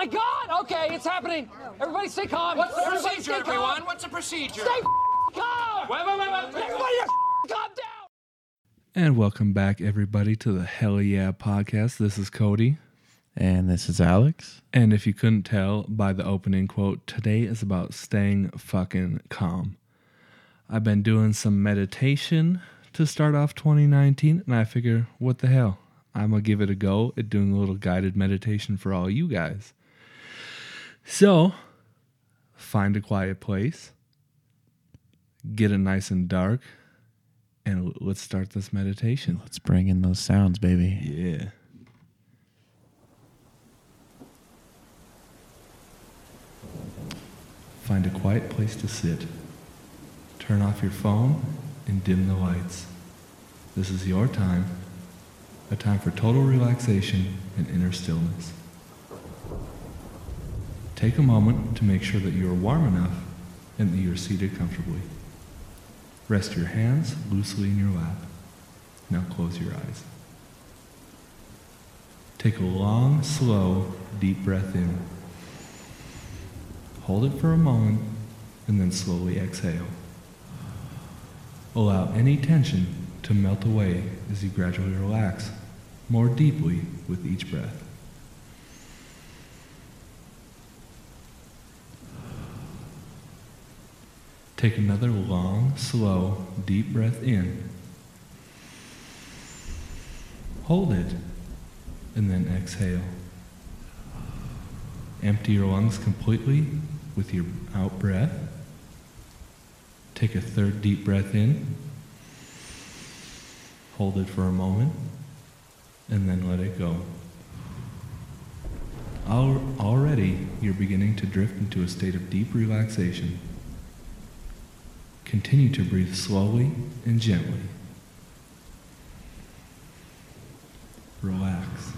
my God! Okay, it's happening. Everybody stay calm. What's the Everybody procedure, stay calm. everyone? What's the procedure? Stay calm. Wait, wait, wait, wait. Everybody calm down. And welcome back, everybody, to the Hella Yeah podcast. This is Cody. And this is Alex. And if you couldn't tell by the opening quote, today is about staying fucking calm. I've been doing some meditation to start off 2019, and I figure, what the hell? I'm going to give it a go at doing a little guided meditation for all you guys. So, find a quiet place, get it nice and dark, and let's start this meditation. Let's bring in those sounds, baby. Yeah. Find a quiet place to sit. Turn off your phone and dim the lights. This is your time, a time for total relaxation and inner stillness. Take a moment to make sure that you are warm enough and that you are seated comfortably. Rest your hands loosely in your lap. Now close your eyes. Take a long, slow, deep breath in. Hold it for a moment and then slowly exhale. Allow any tension to melt away as you gradually relax more deeply with each breath. Take another long, slow, deep breath in. Hold it and then exhale. Empty your lungs completely with your out breath. Take a third deep breath in. Hold it for a moment and then let it go. Already, you're beginning to drift into a state of deep relaxation. Continue to breathe slowly and gently. Relax.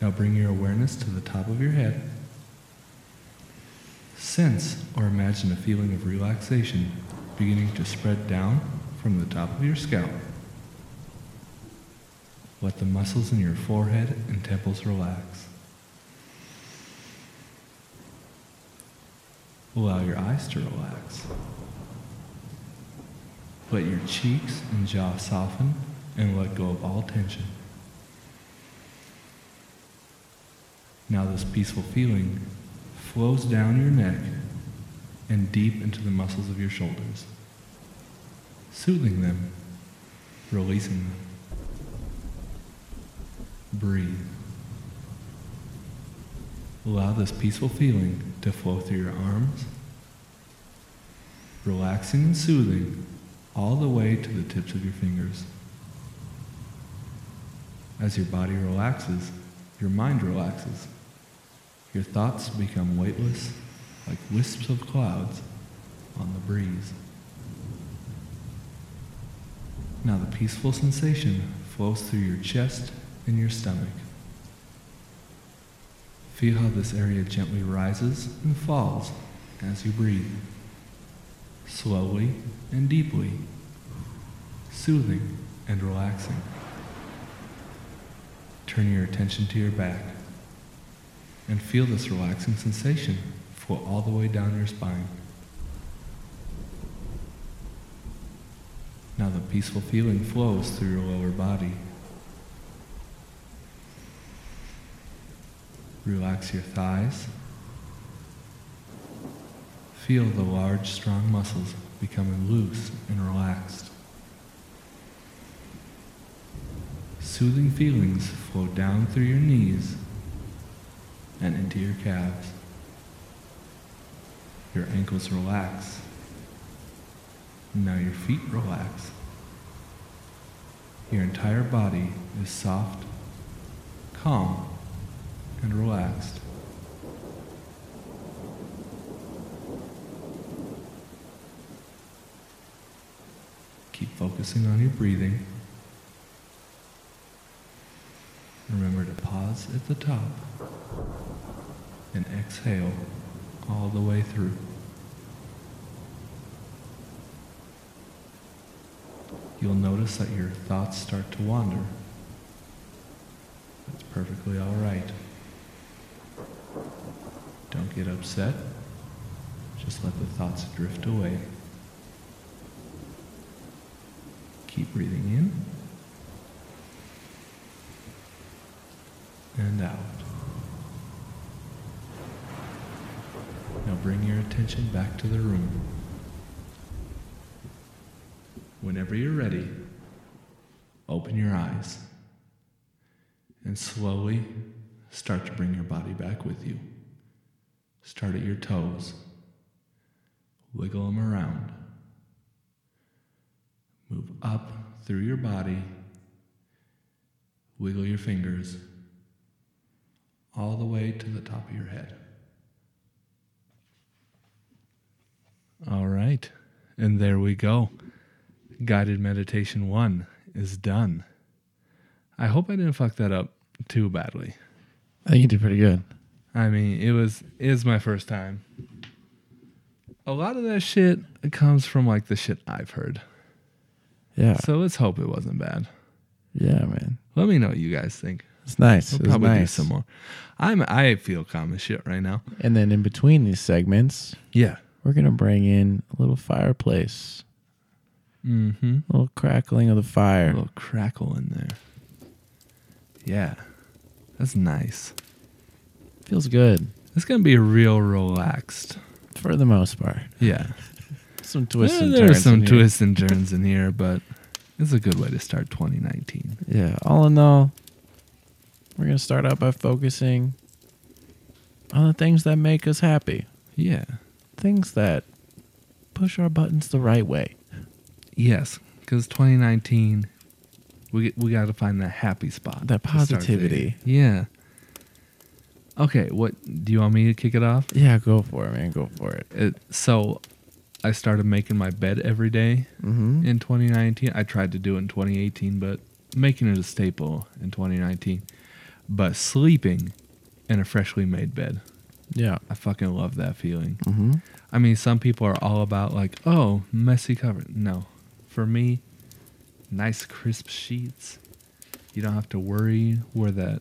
Now bring your awareness to the top of your head. Sense or imagine a feeling of relaxation beginning to spread down from the top of your scalp. Let the muscles in your forehead and temples relax. Allow your eyes to relax. Let your cheeks and jaw soften and let go of all tension. Now, this peaceful feeling flows down your neck and deep into the muscles of your shoulders, soothing them, releasing them. Breathe. Allow this peaceful feeling to flow through your arms, relaxing and soothing all the way to the tips of your fingers. As your body relaxes, your mind relaxes. Your thoughts become weightless, like wisps of clouds on the breeze. Now the peaceful sensation flows through your chest and your stomach. Feel how this area gently rises and falls as you breathe, slowly and deeply, soothing and relaxing. Turn your attention to your back and feel this relaxing sensation flow all the way down your spine. Now the peaceful feeling flows through your lower body. Relax your thighs. Feel the large, strong muscles becoming loose and relaxed. Soothing feelings flow down through your knees and into your calves. Your ankles relax. Now your feet relax. Your entire body is soft, calm, and relaxed. Keep focusing on your breathing. Remember to pause at the top and exhale all the way through. You'll notice that your thoughts start to wander. That's perfectly all right. Don't get upset. Just let the thoughts drift away. Keep breathing in and out. Now bring your attention back to the room. Whenever you're ready, open your eyes and slowly start to bring your body back with you. Start at your toes, wiggle them around, move up through your body, wiggle your fingers all the way to the top of your head. All right. And there we go. Guided meditation one is done. I hope I didn't fuck that up too badly. I think you did pretty good. I mean, it was it is my first time. A lot of that shit comes from like the shit I've heard. Yeah. So let's hope it wasn't bad. Yeah, man. Let me know what you guys think. It's nice. We'll probably do some more. I'm I feel calm as shit right now. And then in between these segments, Yeah. we're gonna bring in a little fireplace, Mm-hmm. a little crackling of the fire. A little crackle in there. Yeah. That's nice. Feels good It's gonna be real relaxed. for the most part. Yeah. Some twists and there are turns. some in here. twists and turns in here, but it's a good way to start 2019. Yeah. All in all, we're gonna start out by focusing on the things that make us happy, Yeah. things that push our buttons the right way. Yes, because 2019, we we got to find that happy spot. That to start the- positivity. Yeah. Okay, what do you want me to kick it off? Yeah, go for it, man. Go for it. It, so, I started making my bed every day Mm-hmm. in 2019. I tried to do it in 2018, but making it a staple in 2019. But sleeping in a freshly made bed, Yeah. I fucking love that feeling. Mm-hmm. I mean, some people are all about like, oh, messy cover. No, for me, nice crisp sheets. You don't have to worry where that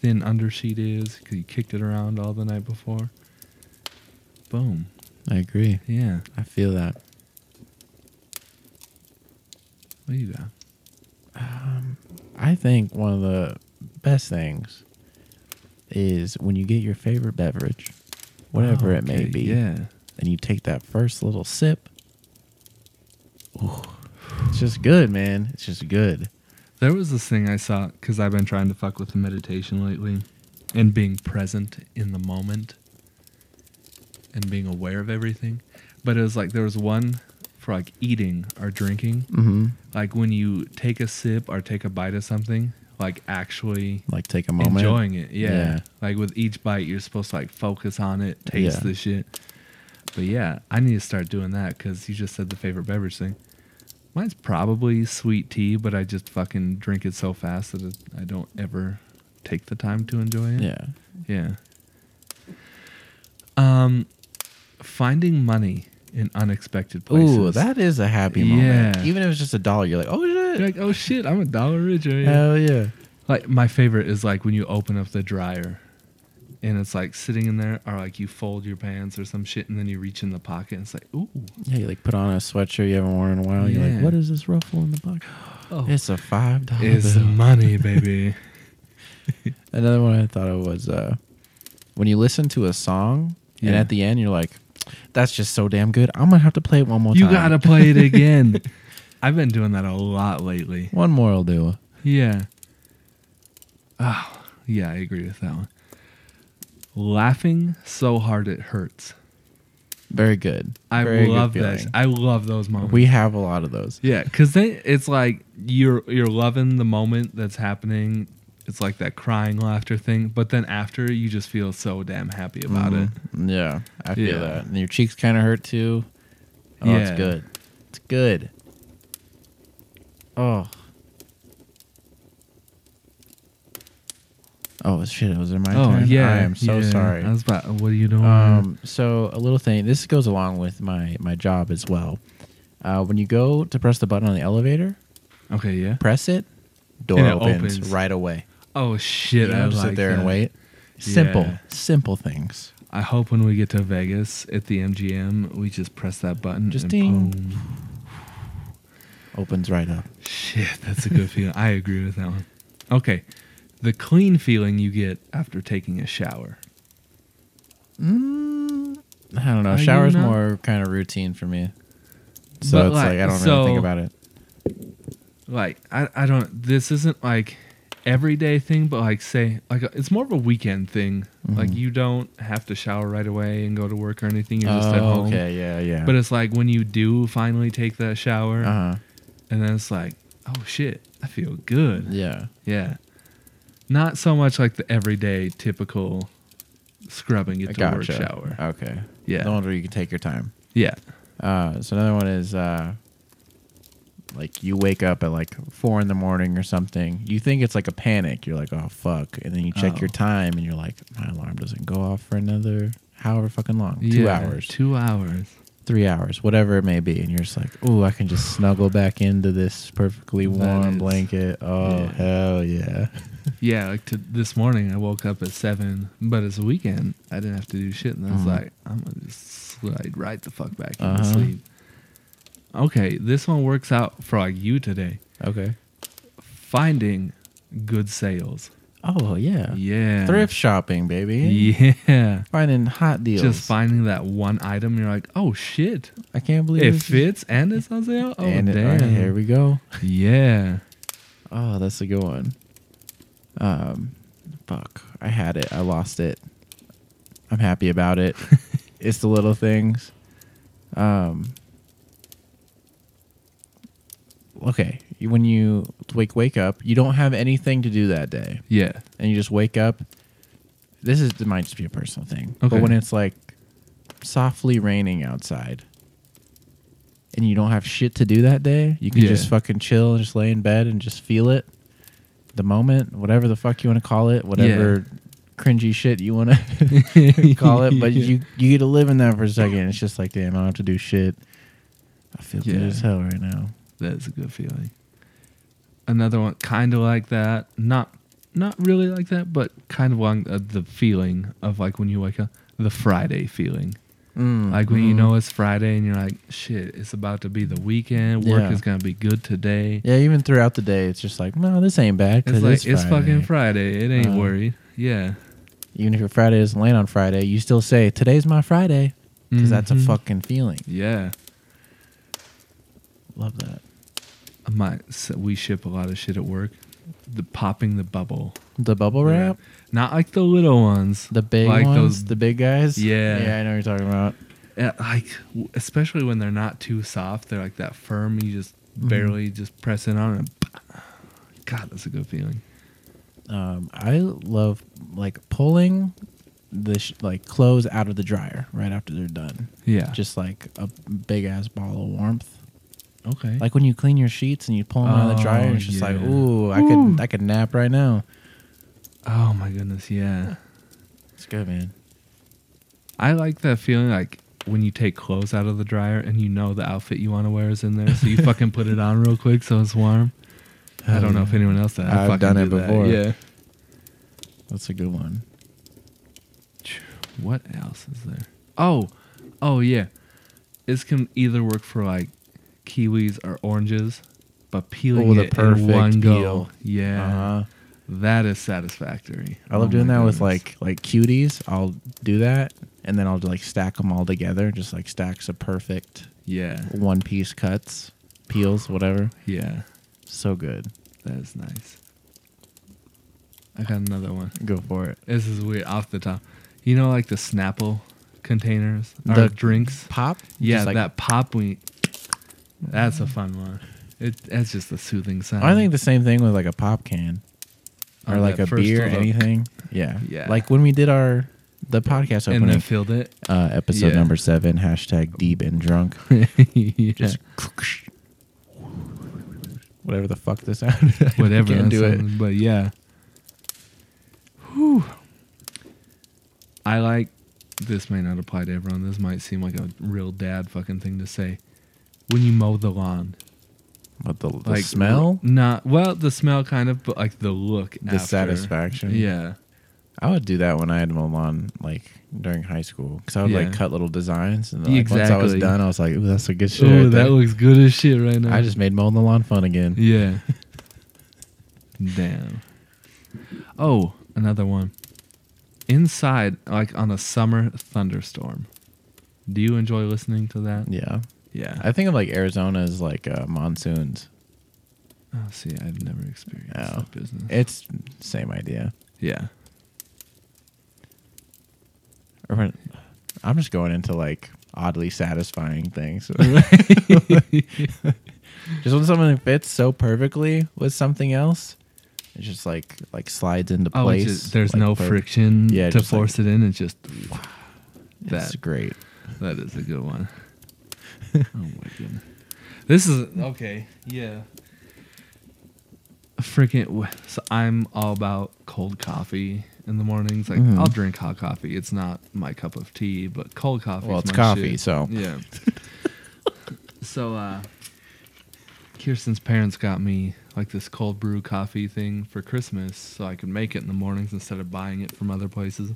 thin undersheet is because you kicked it around all the night before. Boom. I agree. Yeah. I feel that. What do you got? Um, I think one of the best things is when you get your favorite beverage, whatever it may Okay, be, Yeah. and you take that first little sip. Ooh, it's just good, man. It's just good. There was this thing I saw because I've been trying to fuck with the meditation lately and being present in the moment and being aware of everything. But it was like there was one for like eating or drinking. Mm-hmm. Like when you take a sip or take a bite of something, like actually Like take a moment. enjoying it. Yeah. Yeah. Like with each bite, you're supposed to like focus on it, taste Yeah. the shit. But yeah, I need to start doing that because you just said the favorite beverage thing. Mine's probably sweet tea, but I just fucking drink it so fast that it, I don't ever take the time to enjoy it. Yeah. Yeah. Um, finding money in unexpected places. Ooh, that is a happy moment. Yeah. Even if it's just a dollar, you're like, oh shit. You're like, oh shit, I'm a dollar richer. Yeah. Hell yeah. Like my favorite is like when you open up the dryer and it's like sitting in there or like you fold your pants or some shit and then you reach in the pocket and it's like, ooh. Yeah, you like put on a sweatshirt you haven't worn in a while. You're Yeah. like, what is this ruffle in the pocket? Oh, It's a five dollar it's bill. money, baby. Another one I thought of was uh, when you listen to a song and Yeah. at the end you're like, "That's just so damn good. I'm gonna have to play it one more time. you time." gotta play it again. I've been doing that a lot lately. One more will do. Yeah. Oh, yeah, I agree with that one. Laughing so hard it hurts. Very good. I Very good love that. feeling. I love those moments. We have a lot of those. Yeah, because then it's like you're you're loving the moment that's happening. It's like that crying laughter thing, but then after you just feel so damn happy about it. Mhm. Yeah, I feel Yeah. that. And your cheeks kind of hurt too. Oh, it's good. It's good. Oh. Oh shit! Was it my Oh turn? yeah, I am so yeah. sorry. I was about. What are you doing? Um, so a little thing. This goes along with my my job as well. Uh, when you go to press the button on the elevator, okay, yeah. press it, door it opens, opens. right away. Oh shit! You know, I just like sit there and wait. Simple, Yeah. simple things. I hope when we get to Vegas at the MGM, we just press that button. Just ding. boom. Opens right up. Shit, that's a good feeling. I agree with that one. Okay, the clean feeling you get after taking a shower. Mm, I don't know. Are Shower's not? more kind of routine for me. So But, it's like, like, I don't so- really think about it. Like I, I don't. This isn't like everyday thing, but like say like it's more of a weekend thing. Like Mhm. you don't have to shower right away and go to work or anything. You're just at Oh, home. okay, yeah, yeah. But it's like when you do finally take that shower, uh huh. and then it's like, oh shit, I feel good. Yeah. Yeah. Not so much like the everyday typical scrubbing it to work gotcha. shower. Okay. Yeah. The where you can take your time. Yeah. Uh, so another one is uh, like you wake up at like four in the morning or something. You think it's like a panic. You're like, oh fuck, and then you check Oh. your time and you're like, my alarm doesn't go off for another however fucking long, two Yeah, hours, Two hours. Three hours, whatever it may be, and you're just like, oh, I can just snuggle back into this perfectly warm is- blanket. Oh yeah. hell yeah. Yeah, like to this morning I woke up at seven, but it's a weekend. I didn't have to do shit, and I was Mhm. like, I'm gonna just slide right the fuck back into Uh-huh. sleep. Okay, this one works out for like you today. Okay. Finding good sales. Oh yeah. Yeah. Thrift shopping, baby. Yeah. Finding hot deals. Just finding that one item, you're like, oh shit, I can't believe it is- fits and it's on sale. Oh and it, damn. uh, here we go. Yeah. Oh, that's a good one. Um, fuck, I had it. I lost it. I'm happy about it. it's the little things. Um. Okay, when you wake wake up, you don't have anything to do that day, Yeah. and you just wake up. This is it might just be a personal thing, Okay. but when it's like softly raining outside, and you don't have shit to do that day, you can Yeah. just fucking chill and just lay in bed and just feel it, the moment, whatever the fuck you want to call it, whatever cringy shit you want to call it. But Yeah. you you get to live in that for a second. It's just like, damn, I don't have to do shit. I feel good as hell right now. That's a good feeling. Another one, kind of like that. Not, not really like that, but kind of along uh, the feeling of like when you wake up, the Friday feeling. Mm, Like when you mm. know it's Friday and you're like, shit, it's about to be the weekend. Work Yeah. is gonna be good today. Yeah, even throughout the day, it's just like, no, this ain't bad. It's like it's, it's, fucking Friday. It ain't Uh, worried. Yeah, Even if your Friday doesn't land on Friday, you still say today's my Friday because that's a Mhm. fucking feeling. Yeah, Love that. My s- we ship a lot of shit at work. The popping the bubble, The bubble wrap, not like the little ones. the big like ones, those- the big guys. Yeah. yeah, I know what you're talking about. Yeah, like w- especially when they're not too soft, they're like that firm. You just Mhm. barely just press it on, and God, that's a good feeling. Um, I love like pulling the sh- like clothes out of the dryer right after they're done. Yeah, Just like a big ass ball of warmth. Okay. Like when you clean your sheets and you pull them out of the dryer, Oh, it's just like, oh, ooh, I could I could nap right now. oh my goodness, yeah. It's good, man. I like that feeling like when you take clothes out of the dryer and you know the outfit you want to wear is in there, so you fucking put it on real quick so it's warm. I don't know if anyone else does. I I've fucking done it do that, before. Yeah. That's a good one. What else is there? Oh, oh yeah. This can either work for like kiwis or oranges, but peeling Oh, the it in perfect one go, yeah, Uh-huh. that is satisfactory. I love Oh doing that with like like cuties. I'll do that, and then I'll like stack them all together, just like stacks of perfect yeah, one piece cuts, peels, whatever. yeah, So good. that is nice. I got another one. Go for it. This is weird off the top. You know, like the Snapple containers The drinks. Pop. Yeah, like- that pop we. That's a fun one. It that's just a soothing sound. I think the same thing with like a pop can or On like that a first beer, little- anything. Yeah. Yeah. Like when we did our the podcast and opening, then filled it. uh, episode Yeah. number seven, hashtag deep and drunk. yeah. Just whatever the fuck this sounded. whatever. Can't do it. But yeah. Whew. I like. This may not apply to everyone. This might seem like a real dad fucking thing to say. When you mow the lawn, What the, the like smell? Not well, the smell kind of, but like the look, The after. satisfaction. Yeah, I would do that when I had mowed lawn, like during high school, because I would like cut little designs, and like, once I was Exactly. done, I was like, "Ooh, that's a good shit." oh, right that there." looks good as shit right now. I just made mowing the lawn fun again. yeah. Damn. Oh, another one. Inside, like on a summer thunderstorm. Do you enjoy listening to that? Yeah, Yeah. I think of like Arizona as like uh, monsoons. oh, see, I've never experienced Oh. that business. It's same idea. yeah. Or when- I'm just going into like oddly satisfying things. just when something fits so perfectly with something else, it just like like slides into Oh, place. it's just, there's like, no per- friction Yeah, to just like- force it in. It's just It's that great. that is a good one. oh my goodness. This is okay. Yeah. Freaking. So I'm all about cold coffee in the mornings. Like Mhm. I'll drink hot coffee. It's not my cup of tea, but cold coffee. Well, it's coffee, shit. so Yeah. so uh Kirsten's parents got me like this cold brew coffee thing for Christmas so I could make it in the mornings instead of buying it from other places.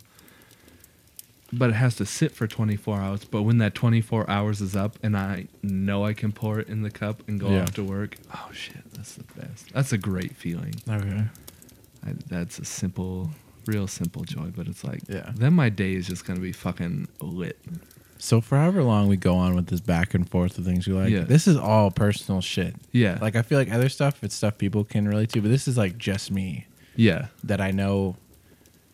But it has to sit for 24 hours. But when that 24 hours is up and I know I can pour it in the cup and go Yeah. off to work, oh shit, that's the best. That's a great feeling. okay. I, that's a simple, real simple joy. But it's like, Yeah. then my day is just going to be fucking lit. So for however long we go on with this back and forth of things we like, Yeah. this is all personal shit. Yeah. Like I feel like other stuff, it's stuff people can relate to, but this is like just me yeah. that I know.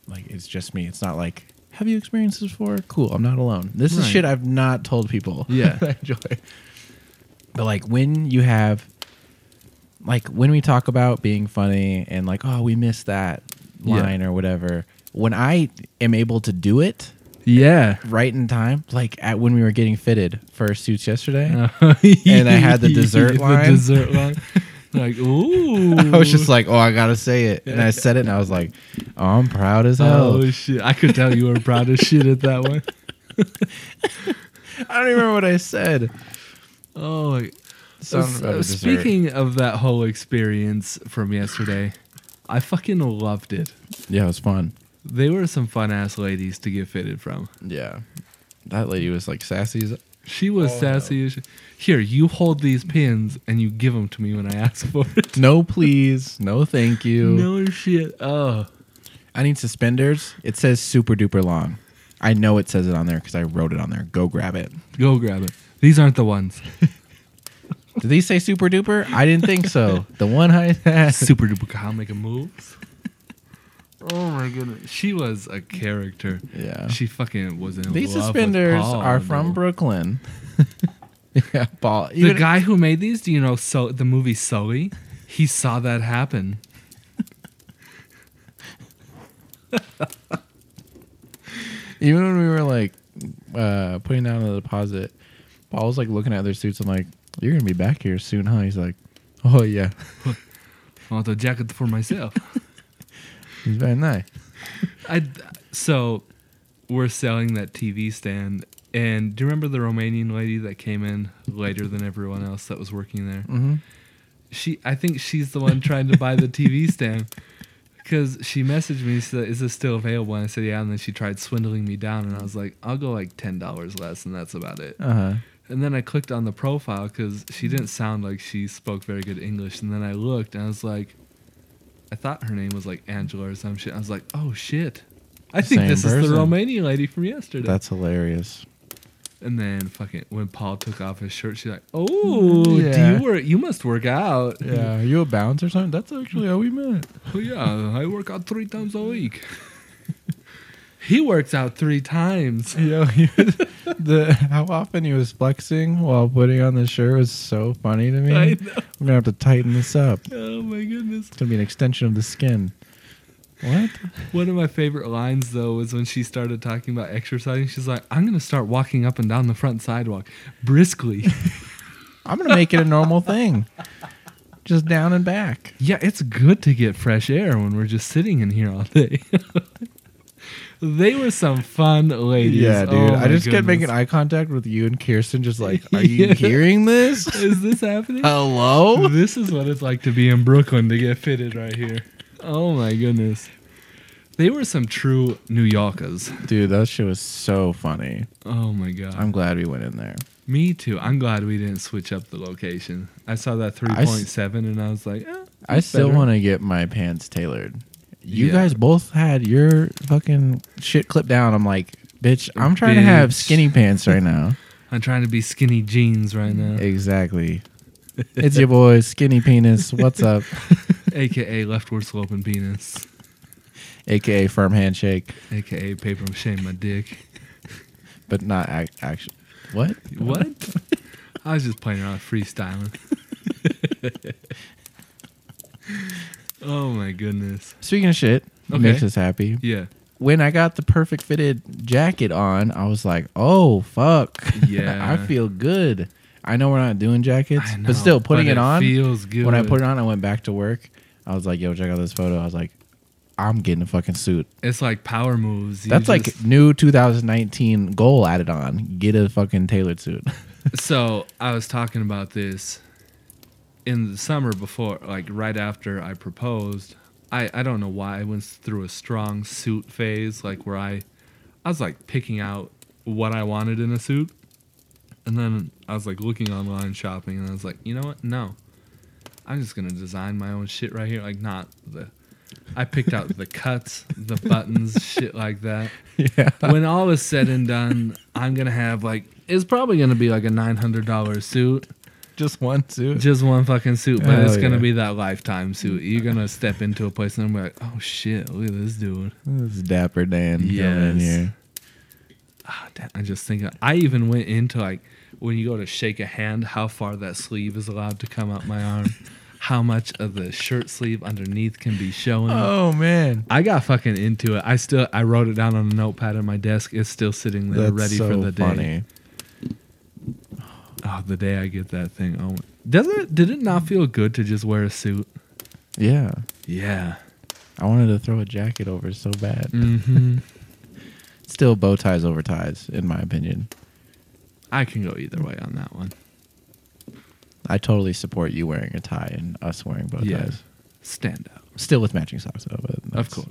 Like it's just me. It's not like have you experienced this before? Cool, I'm not alone. This is Right. shit I've not told people. Yeah. that I enjoy. But like when you have, like when we talk about being funny and like oh we missed that Yeah. line or whatever. When I am able to do it, Yeah. right in time, like at when we were getting fitted for our suits yesterday. and I had the dessert line. The dessert line. Like, ooh. I was just like, oh, I gotta say it, and I said it, and I was like, oh, I'm proud as hell. oh shit! I could tell you were proud of shit at that one. I don't even remember what I said. Oh, so uh, dessert. speaking of that whole experience from yesterday, I fucking loved it. yeah, it was fun. They were some fun ass ladies to get fitted from. Yeah, that lady was like sassy. As, She was Oh, sassy. as shit. Here, you hold these pins and you give them to me when I ask for it. no, please, no, thank you. No shit. Oh, I need suspenders. It says super duper long. I know it says it on there because I wrote it on there. Go grab it. go grab it. These aren't the ones. Did these say super duper? I didn't think so. The one I had. Super duper making moves. Oh my goodness, she was a character. Yeah. She fucking was in These suspenders Paul, are though. from Brooklyn. yeah, Paul. The even- guy who made these, do you know so the movie Sully? He saw that happen. Even when we were like uh, putting down the deposit, Paul was like looking at their suits. I'm like, "You're gonna be back here soon, huh?" He's like, "Oh yeah, I want a jacket for myself. he's very nice." I so we're selling that TV stand, and do you remember the Romanian lady that came in later than everyone else that was working there? Mm-hmm. She, I think she's the one trying to buy the TV stand because she messaged me. Said, "Is this still available?" And I said, "Yeah." And then she tried swindling me down, and I was like, "I'll go like ten dollars less, and that's about it." Uh huh. And then I clicked on the profile because she didn't sound like she spoke very good English. And then I looked and I was like, I thought her name was like Angela or some shit. I was like, oh shit. I think Same this is person. the Romanian lady from yesterday. That's hilarious. and then fucking when Paul took off his shirt, she's like, oh, do Yeah. you work? You must work out. Yeah, are you a bounce or something? That's actually how we met. Oh yeah, I work out three times a week. he works out three times. You know, he was, the how often he was flexing while putting on the shirt was so funny to me. I I'm gonna have to tighten this up. Oh my goodness. It's gonna be an extension of the skin. What? One of my favorite lines though was when she started talking about exercising. She's like, "I'm gonna start walking up and down the front sidewalk briskly." I'm gonna make it a normal thing. Just down and back. yeah, it's good to get fresh air when we're just sitting in here all day. They were some fun ladies. Yeah, dude. Oh I just kept making eye contact with you and Kirsten, just like, are you Yeah. hearing this? Is this happening? Hello? This is what it's like to be in Brooklyn to get fitted right here. Oh my goodness. They were some true New Yorkers. Dude, that shit was so funny. Oh my god. I'm glad we went in there. Me too. I'm glad we didn't switch up the location. I saw that 3.7 and I was like, eh, I still want to get my pants tailored. You Yeah. guys both had your fucking shit clipped down. I'm like, bitch, I'm trying to have skinny pants right now. I'm trying to be skinny jeans right now, exactly. It's your boy, Skinny Penis. What's up? aka leftward sloping penis, AKA Firm Handshake, aka paper mache my dick. but not ac- actually. What? What? I was just playing around freestyling. Oh my goodness. Speaking of shit, Okay. makes us happy. Yeah. When I got the perfect fitted jacket on, I was like, oh, fuck. Yeah. I feel good. I know we're not doing jackets, know, but still putting but it, on. feels good. when I put it on, I went back to work. I was like, yo, check out this photo. I was like, I'm getting a fucking suit. it's like power moves. You That's like new 2019 goal added on. Get a fucking tailored suit. so I was talking about this in the summer before, like right after I proposed. I, I don't know why I went through a strong suit phase, like where I I was like picking out what I wanted in a suit, and then I was like looking online shopping, and I was like, you know what? No, I'm just gonna design my own shit right here. Like not the. I picked out the cuts, the buttons, shit like that yeah. when all is said and done, I'm gonna have like it's probably gonna be like a nine hundred dollar suit, Just one suit. just one fucking suit, but Hell it's gonna yeah. be that lifetime suit. You're gonna step into a place and I'm like, oh shit, look at this dude. This is Dapper Dan coming in here. Ah, damn, I just think I even went into like when you go to shake a hand, how far that sleeve is allowed to come up my arm, how much of the shirt sleeve underneath can be showing. Oh man, I got fucking into it. I still I wrote it down on a notepad on my desk. It's still sitting there that's ready so for the day. funny. Oh, the day I get that thing. Oh, does it? Did it not feel good to just wear a suit? Yeah, Yeah. I wanted to throw a jacket over so bad. Mm-hmm. Still, bow ties over ties, in my opinion. I can go either way on that one. I totally support you wearing a tie and us wearing bow Yeah. ties. Stand out. Still with matching socks though. But Of course.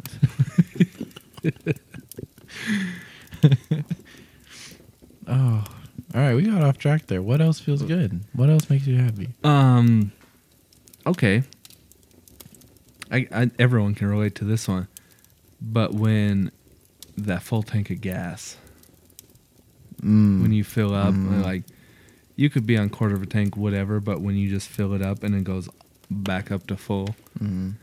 Oh, all right. We got off track there. What else feels good? What else makes you happy? Um. Okay. I, I everyone can relate to this one, but when that full tank of gas, Mm. when you fill up, Mm. like you could be on quarter of a tank, whatever, but when you just fill it up and it goes back up to full, Mm.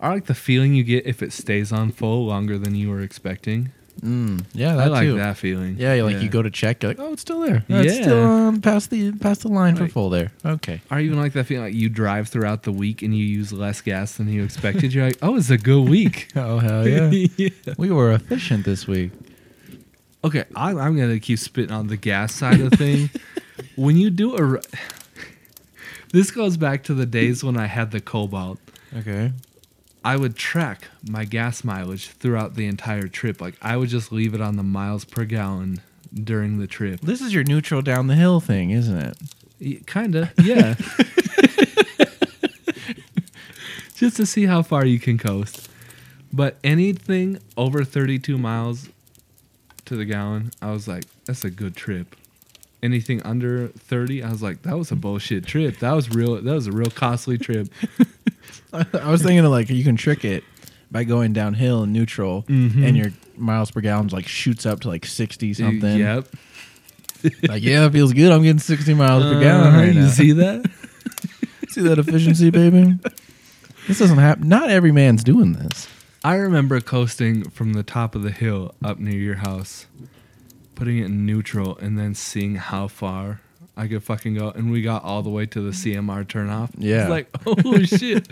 I like the feeling you get if it stays on full longer than you were expecting. Mm. Yeah, I that like too. that feeling. Yeah, you like you go to check, you're like, oh, it's still there. Yeah, it's still um, past the past the line for full there. Okay. Or even like that feeling like you drive throughout the week and you use less gas than you expected. You're like, oh, it's a good week. Oh hell yeah. we were efficient this week. Okay, I, I'm gonna keep spitting on the gas side of the thing. when you do a, this goes back to the days when I had the Cobalt. Okay. I would track my gas mileage throughout the entire trip. Like I would just leave it on the miles per gallon during the trip. This is your neutral down the hill thing, isn't it? Y- Kinda, yeah. Just to see how far you can coast. But anything over 32 miles to the gallon, I was like, that's a good trip. Anything under 30, I was like, that was a bullshit trip. That was real. That was a real costly trip. I was thinking of like you can trick it by going downhill in neutral, Mhm. and your miles per gallon like shoots up to like sixty something. Yep. Like yeah, it feels good. I'm getting sixty miles per gallon Uh, right you now. see that? see that efficiency, baby? This doesn't happen. Not every man's doing this. I remember coasting from the top of the hill up near your house, putting it in neutral, and then seeing how far I could fucking go. And we got all the way to the CMR turnoff. Yeah. It's like, oh shit.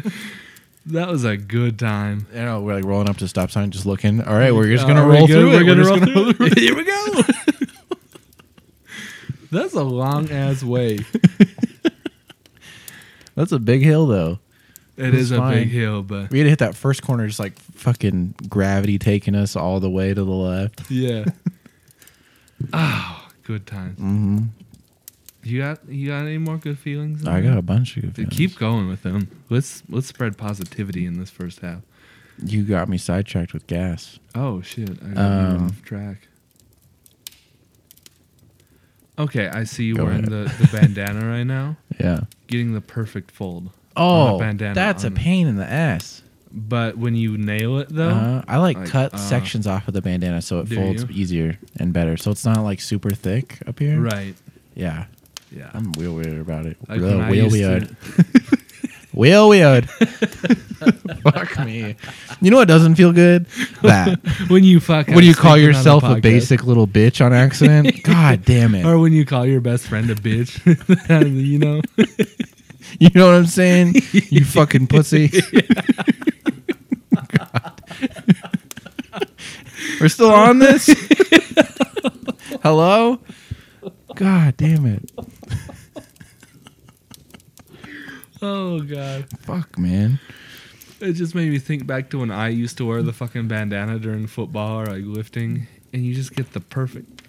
That was a good time. You know, we're like rolling up to the stop sign, just looking. All right, we're just Uh, gonna roll good, through we're gonna roll through it. Here we go. That's a long ass way. That's a big hill, though. It is a fine. big hill, but We had to hit that first corner, just like fucking gravity taking us all the way to the left. yeah. oh, good times. hmm You got you got any more good feelings? I got a bunch of good feelings. Keep going with them. Let's let's spread positivity in this first half. You got me sidetracked with gas. Oh shit! I got Um, off track. Okay, I see you Go wearing the, the bandana right now, Yeah. getting the perfect fold. Oh, a bandana that's a pain in the ass. But when you nail it though, Uh, I like, like, cut uh, sections off of the bandana so it folds you? easier and better. So it's not like super thick up here. right? Yeah. Yeah. I'm real weird about it. Like real, real weird. Real weird. Fuck me. You know what doesn't feel good? That. when you fuck. when you call yourself a podcast. basic little bitch on accident. God damn it. or when you call your best friend a bitch, you know. You know what I'm saying? You fucking pussy. We're still on this? Hello? God damn it. Oh god. Fuck, man. It just made me think back to when I used to wear the fucking bandana during football or like lifting, and you just get the perfect.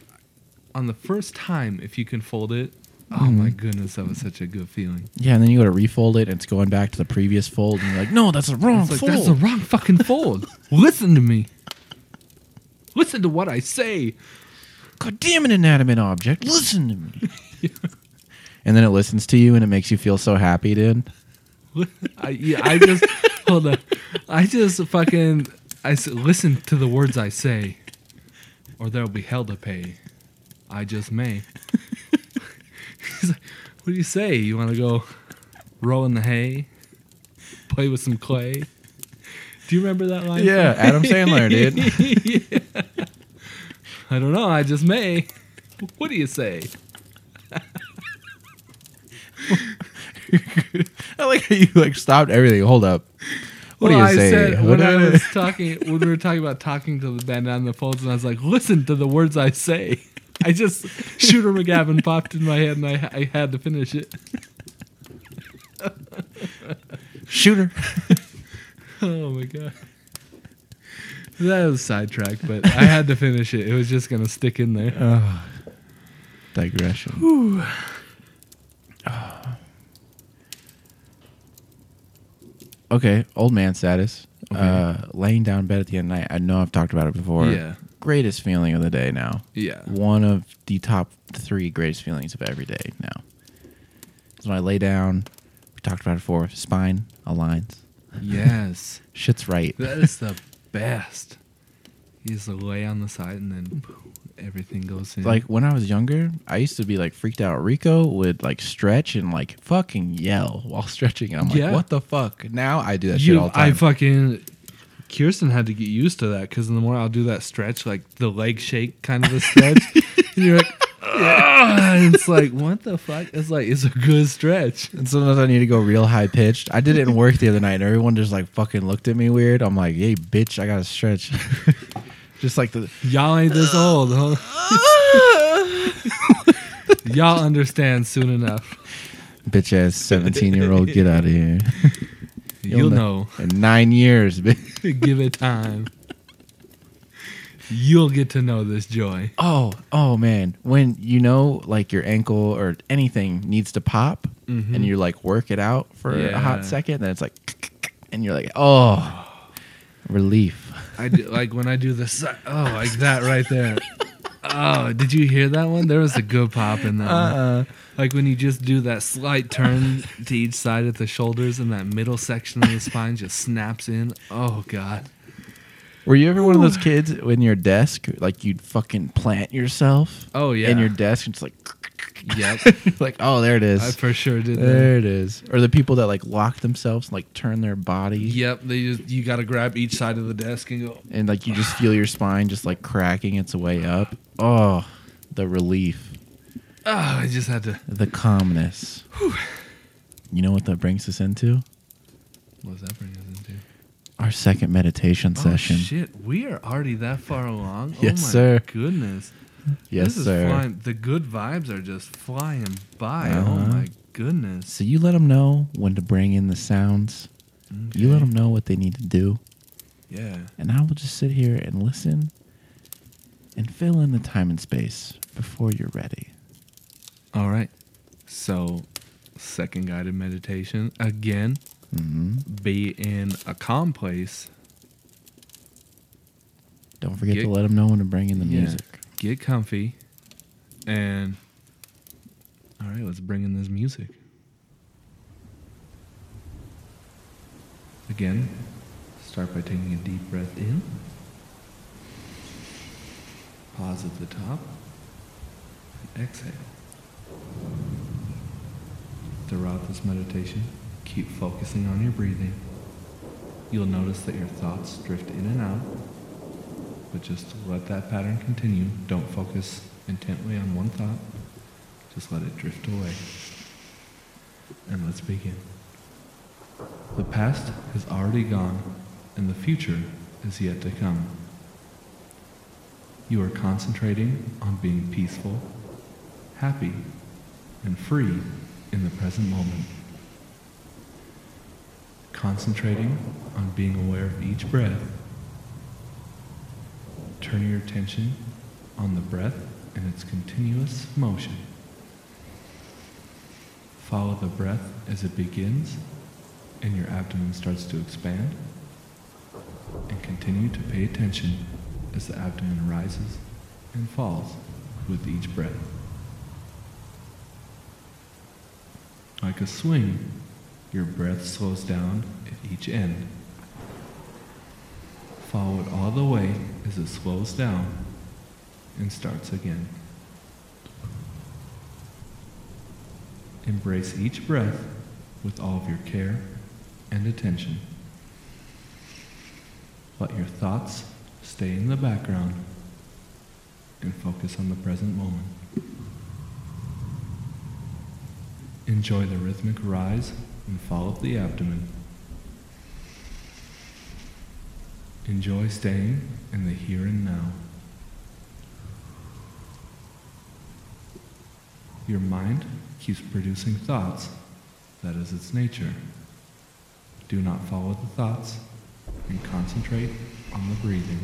On the first time, if you can fold it, oh mm-hmm. my goodness, that was such a good feeling. Yeah, and then you go to refold it and it's going back to the previous fold and you're like, no, that's the wrong like fold. that's the wrong fucking fold. Listen to me. Listen to what I say. God damn it, inanimate object. Listen to me. and then it listens to you and it makes you feel so happy, dude. I yeah, I just hold on. I just fucking I s- listen to the words I say, or there'll be hell to pay. I just may. He's like, what do you say? You want to go roll in the hay, play with some clay? Do you remember that line? Yeah, Adam Sandler, dude. Yeah. I don't know. I just may. What do you say? I like how you like stopped everything. Hold up. What well, do you I say? said What when I I- was talking when we were talking about talking to the band on the folds, and I was like, "Listen to the words I say." I just Shooter McGavin popped in my head, and I I had to finish it. Shooter. Oh my god, that was sidetracked, but I had to finish it. It was just gonna stick in there. Oh, digression. Okay, old man status. Okay. Uh, laying down in bed at the end of the night. I know I've talked about it before. Yeah, Greatest feeling of the day now. yeah, One of the top three greatest feelings of every day now. Is when I lay down. We talked about it before. Spine aligns. yes. Shit's right. That is the best. You just lay on the side, and then boom, everything goes in. like when I was younger, I used to be like freaked out. Rico would like stretch and like fucking yell while stretching. And I'm like, Yeah. what the fuck? Now I do that shit all the I fucking Kirsten had to get used to that because the more I'll do that stretch, like the leg shake kind of a stretch, and you're like, "Ah," and it's like, what the fuck? It's like it's a good stretch. and sometimes I need to go real high pitched. I did it in work the other night, and everyone just like fucking looked at me weird. I'm like, hey, bitch, I gotta stretch. just like the. Y'all ain't this old, huh? Y'all understand soon enough. Bitch ass 17 year old, get out of here. You'll, kn- know. In nine years, bitch. Give it time. You'll get to know this joy. Oh, oh man. When you know like your ankle or anything needs to pop Mhm. and you like work it out for a hot second, then it's like and you're like, oh relief. I do, like when I do the si- oh like that right there. Oh, did you hear that one? There was a good pop in that one. Uh Like when you just do that slight turn to each side at the shoulders and that middle section of the spine just snaps in. Oh god. Were you ever one of those kids in your desk, like you'd fucking plant yourself Oh yeah. in your desk and it's like Yep. like, oh there it is. I for sure did that. there it is. Or the people that like lock themselves and like turn their body Yep, they just you got to grab each side of the desk and go. and like you just feel your spine just like cracking its way up. Oh, the relief. Oh, I just had to. The calmness. You know what that brings us into? What does that bring us into? Our second meditation oh, session. Oh shit, we are already that far along. Yes, oh my sir. Goodness. Yes, this is sir. flying. The good vibes are just flying by. Oh Uh-huh. my goodness. So you let them know when to bring in the sounds You let them know what they need to do, Yeah. and I will just sit here and listen and fill in the time and space before you're ready. All right. So, second guided meditation again. hmm Be in a calm place. Don't forget Get- to let them know when to bring in the Yeah. music. Get comfy. And all right, let's bring in this music. Again, start by taking a deep breath in. Pause at the top. And exhale. Throughout this meditation, keep focusing on your breathing. You'll notice that your thoughts drift in and out, but just let that pattern continue. Don't focus intently on one thought, just let it drift away. And let's begin. The past has already gone, and the future is yet to come. You are concentrating on being peaceful, happy, and free in the present moment. Concentrating on being aware of each breath Turn your attention on the breath and its continuous motion. Follow the breath as it begins and your abdomen starts to expand. And continue to pay attention as the abdomen rises and falls with each breath. Like a swing, your breath slows down at each end. Follow it all the way as it slows down and starts again. Embrace each breath with all of your care and attention. Let your thoughts stay in the background and focus on the present moment. Enjoy the rhythmic rise and fall of the abdomen. Enjoy staying in the here and now. Your mind keeps producing thoughts. That is its nature. Do not follow the thoughts and concentrate on the breathing.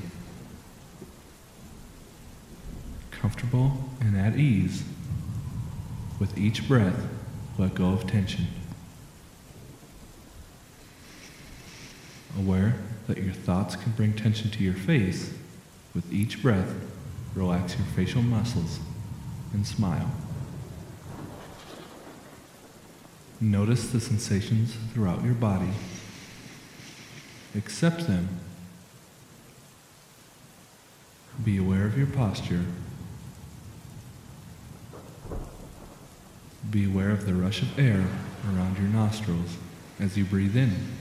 Comfortable and at ease, with each breath, let go of tension. Aware that your thoughts can bring tension to your face, with each breath, relax your facial muscles and smile. Notice the sensations throughout your body. Accept them. Be aware of your posture. Be aware of the rush of air around your nostrils as you breathe in.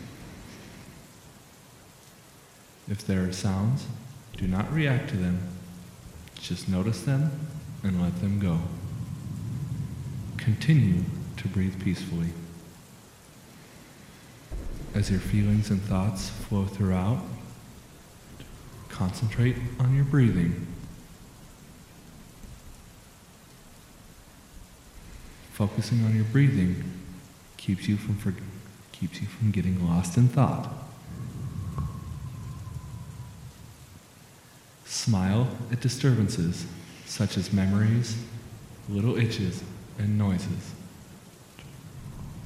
If there are sounds, do not react to them. Just notice them and let them go. Continue to breathe peacefully. As your feelings and thoughts flow throughout, concentrate on your breathing. Focusing on your breathing keeps you from keeps you from getting lost in thought. Smile at disturbances such as memories, little itches, and noises.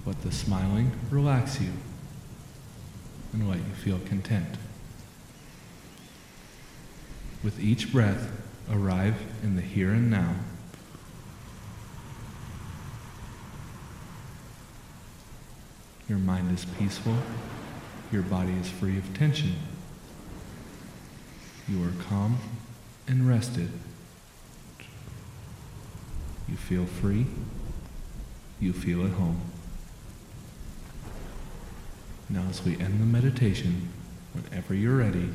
Let the smiling relax you and let you feel content. With each breath, arrive in the here and now. Your mind is peaceful, your body is free of tension. You are calm and rested. You feel free. You feel at home. Now, as we end the meditation, whenever you're ready,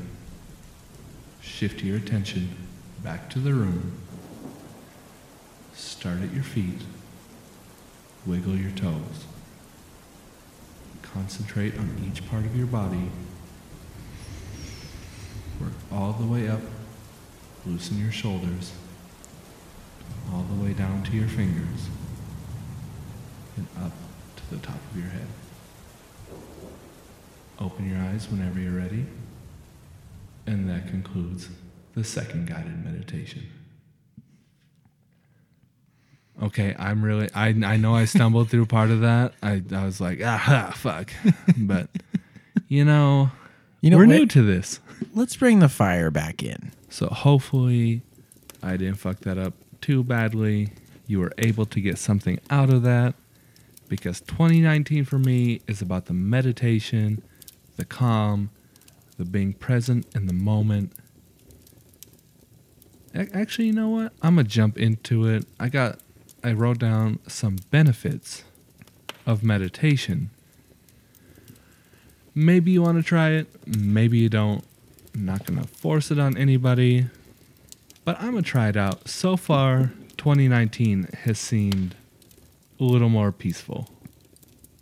shift your attention back to the room. Start at your feet. Wiggle your toes. Concentrate on each part of your body. Work all the way up. Loosen your shoulders. All the way down to your fingers. And up to the top of your head. Open your eyes whenever you're ready. And that concludes the second guided meditation. Okay, I'm really I I know I stumbled through part of that. I I was like, ah fuck. But you know, You know we're what? new to this. Let's bring the fire back in. So hopefully I didn't fuck that up too badly. You were able to get something out of that because 2019 for me is about the meditation, the calm, the being present in the moment. Actually, you know what? I'm to jump into it. I got I wrote down some benefits of meditation. Maybe you want to try it, maybe you don't. I'm not going to force it on anybody, but I'm going to try it out. So far, 2019 has seemed a little more peaceful.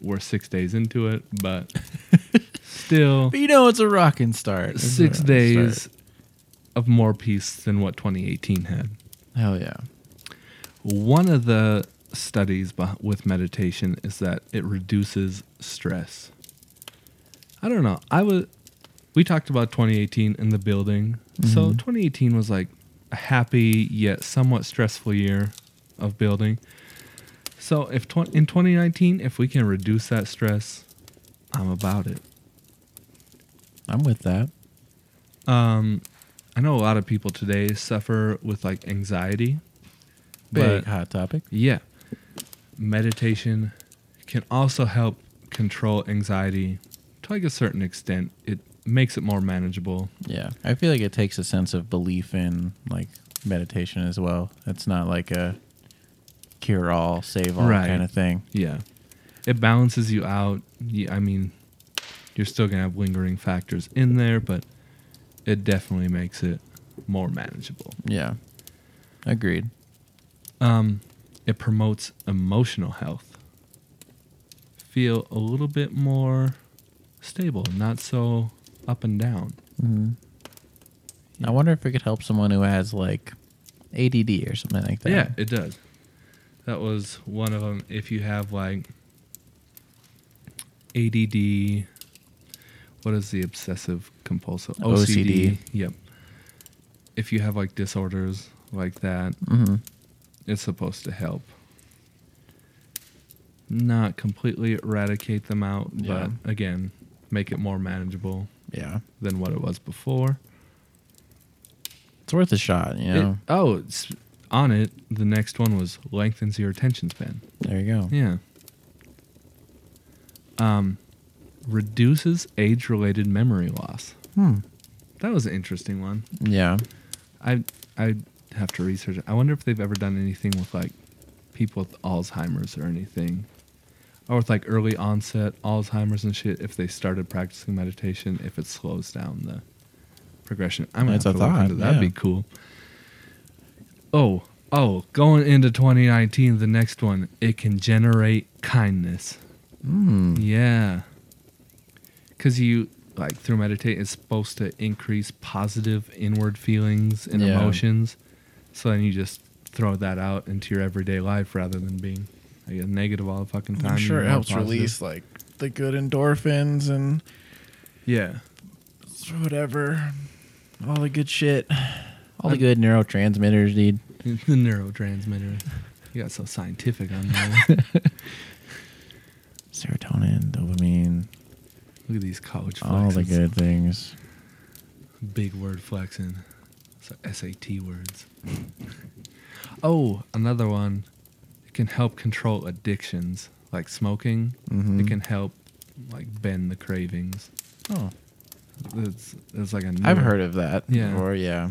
We're six days into it, but still But you know, it's a rockin' start. It's six rockin' days start. of more peace than what 2018 had. Hell yeah. One of the studies with meditation is that it reduces stress. I don't know. I was we talked about 2018 in the building. So Mhm. 2018 was like a happy yet somewhat stressful year of building. So if tw- in 2019 if we can reduce that stress, I'm about it. I'm with that. Um I know a lot of people today suffer with like anxiety. Big But hot topic. Yeah. Meditation can also help control anxiety to like a certain extent. It makes it more manageable. Yeah. I feel like it takes a sense of belief in like meditation as well. It's not like a cure all, save all Right. kind of thing. Yeah. It balances you out. I mean, you're still going to have lingering factors in there, but it definitely makes it more manageable. Yeah. Agreed. Um, it promotes emotional health. Feel a little bit more stable, not so up and down. hmm I wonder if it could help someone who has like ADD or something like that. Yeah, it does. That was one of them. If you have like ADD, what is the obsessive compulsive OCD. Yep. If you have like disorders like that, hmm it's supposed to help. Not completely eradicate them out, Yeah. but again, make it more manageable Yeah. than what it was before. It's worth a shot, you It- know. oh, it's on it. The next one was lengthens your attention span. there you go. Yeah. Um, reduces age-related memory loss. Hmm. That was an interesting one. Yeah. I I have to research. it. I wonder if they've ever done anything with like people with Alzheimer's or anything, or with like early onset Alzheimer's and shit. If they started practicing meditation, if it slows down the progression, I'm gonna It's have a to look thought, into that. That'd yeah. be cool. Oh, oh, going into 2019, the next one, it can generate kindness. Mm. Yeah. Because you, like, through meditate, it's supposed to increase positive inward feelings and Yeah. emotions. So then you just throw that out into your everyday life rather than being like, negative all the fucking time. I'm sure it helps positive. release like the good endorphins and Yeah. whatever, all the good shit, all the good neurotransmitters, dude. the neurotransmitter. You got so scientific on that. Serotonin, dopamine, Look at these college flexes. all the good things. Big word flexing. So SAT words. oh, another one. It can help control addictions like smoking. Mhm. It can help like bend the cravings. Oh, It's it's like a I've newer- heard of that. Yeah. Before, yeah.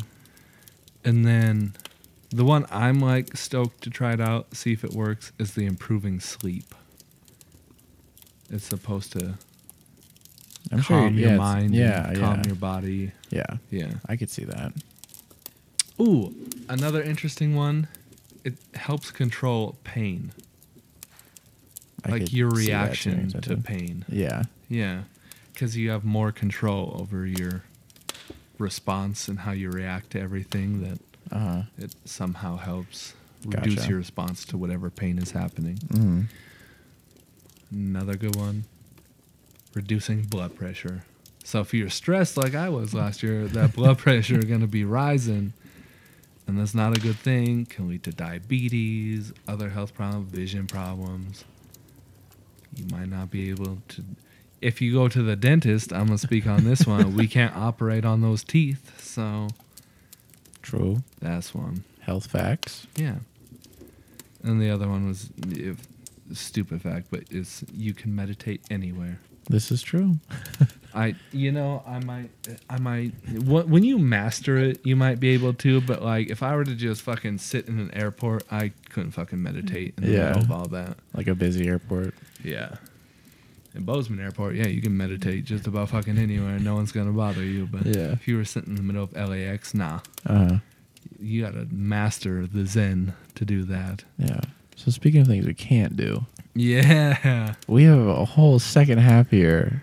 And then the one I'm like stoked to try it out, see if it works, is the improving sleep. It's supposed to I'm calm sure. your yeah, mind, Yeah, and calm yeah, your body. yeah. Yeah. I could see that. Ooh, another interesting one. It helps control pain, I like your see that too, reaction to pain. Yeah. Yeah, because you have more control over your response and how you react to everything. That Uh huh. it somehow helps reduce Gotcha. your response to whatever pain is happening. Mm. Another good one. reducing blood pressure. So if you're stressed like I was last year, that blood pressure is going to be rising. And that's not a good thing. Can lead to diabetes, other health problems, vision problems. You might not be able to. If you go to the dentist, I'm to speak on this one. We can't operate on those teeth. So True. that's one. Health facts. Yeah. And the other one was if, stupid fact, but it's you can meditate anywhere. This is true. I, you know, I might, I might. When you master it, you might be able to. But like, if I were to just fucking sit in an airport, I couldn't fucking meditate in the Yeah. middle of all that. Like a busy airport. Yeah. In Bozeman Airport, yeah, you can meditate just about fucking anywhere. No one's gonna bother you. But Yeah. if you were sitting in the middle of LAX, nah, Uh huh. you gotta master the Zen to do that. Yeah. So speaking of things we can't do, Yeah, we have a whole second half here.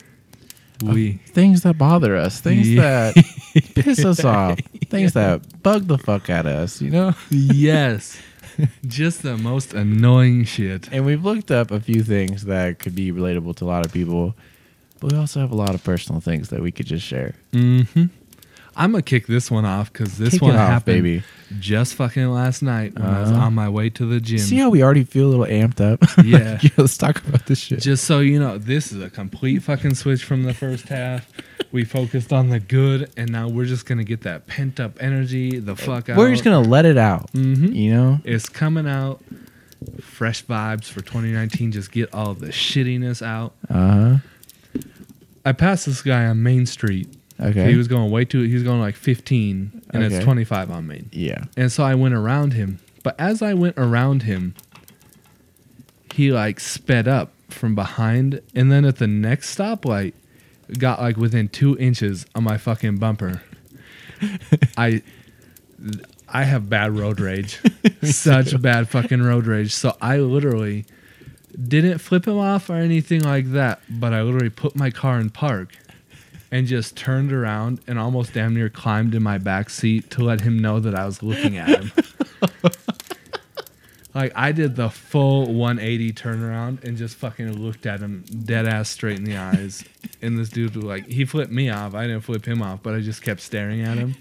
We. things that bother us, things Yeah. that piss us off, things that bug the fuck out of us, you know? yes. Just the most annoying shit. And we've looked up a few things that could be relatable to a lot of people, but we also have a lot of personal things that we could just share. Mm-hmm. I'm gonna kick this one off because this Kick one it off, happened baby. just fucking last night when I was Uh-huh. on my way to the gym. See how we already feel a little amped up? Yeah. Yeah, let's talk about this shit. just so you know, this is a complete fucking switch from the first half. We focused on the good, and now we're just gonna get that pent up energy the fuck out. We're just gonna let it out. Mhm. You know? It's coming out. Fresh vibes for 2019. Just get all the shittiness out. Uh huh. I passed this guy on Main Street. Okay. He was going way too. He was going like 15, and Okay. it's 25 on Main. yeah. And so I went around him. But as I went around him, he like sped up from behind, and then at the next stoplight, got like within two inches of my fucking bumper. I, I have bad road rage, such bad fucking road rage. So I literally didn't flip him off or anything like that, but I literally put my car in park and just turned around and almost damn near climbed in my back seat to let him know that I was looking at him. like I did the full 180 turnaround and just fucking looked at him dead ass straight in the eyes. And this dude was like, he flipped me off. I didn't flip him off, but I just kept staring at him.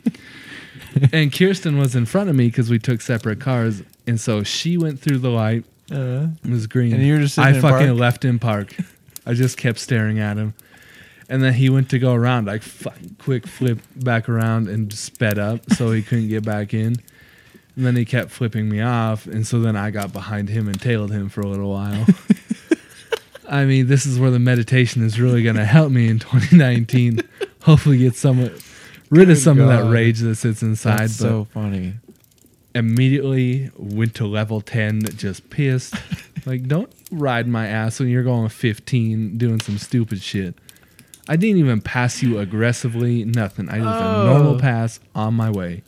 and Kirsten was in front of me because we took separate cars, and so she went through the light. Uh, It was green. And you were just I in fucking park? left in park. I just kept staring at him. And then he went to go around, like fucking quick flip back around and sped up so he couldn't get back in. And then he kept flipping me off, and so then I got behind him and tailed him for a little while. I mean, this is where the meditation is really going to help me in 2019. Hopefully, get some rid of Good some of that rage that sits inside. that's but so funny. immediately went to level 10 just pissed like don't ride my ass when you're going 15 doing some stupid shit i didn't even pass you aggressively nothing i just Oh. a normal pass on my way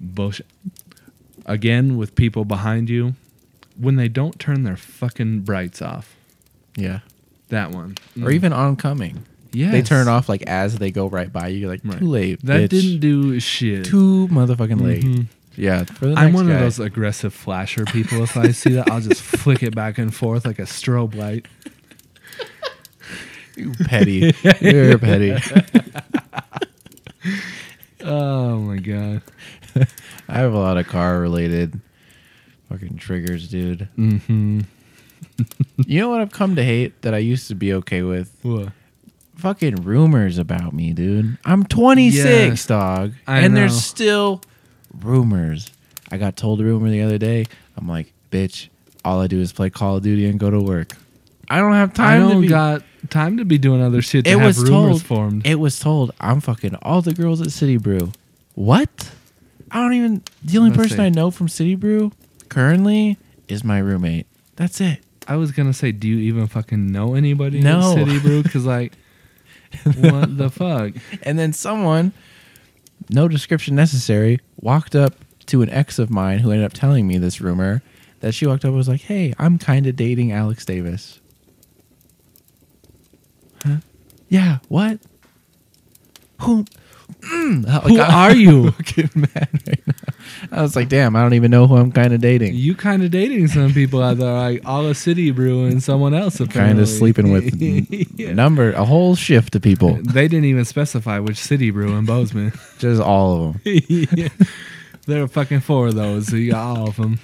bullshit again with people behind you when they don't turn their fucking brights off Yeah. that one Or even oncoming. yeah They turn off like as they go right by you. You're like, Right. too late. that bitch. didn't do shit too motherfucking late. Mhm. Yeah. I'm one guy. of those aggressive flasher people. If I see that, I'll just flick it back and forth like a strobe light. You petty. You're petty. Oh my god. I have a lot of car related fucking triggers, dude. Mm-hmm. You know what I've come to hate that I used to be okay with? What? Fucking rumors about me, dude. I'm 26, Yes, dog. I and know. there's still rumors. I got told a rumor the other day. I'm like, bitch, all I do is play Call of Duty and go to work. I don't have time I don't be got time to be doing other shit to it have was rumors told formed. it was told I'm fucking all the girls at City Brew. What? I don't even the only Let's person see. I know from City Brew currently is my roommate. That's it. I was gonna say, do you even fucking know anybody No. in City Brew? Because like, what the fuck? And then someone, no description necessary, walked up to an ex of mine who ended up telling me this rumor that she walked up and was like, "Hey, I'm kind of dating Alex Davis." Huh? Yeah. What? Who? Mm, like, Who I'm are you? mad right now. I was like, damn, I don't even know who I'm kind of dating. You kind of dating some people out there, like all a city brew and someone else. Kind of sleeping with Yeah. number a whole shift of people, They didn't even specify which city brew in Bozeman. just all of them. Yeah. There are fucking four of those, so you got all of them.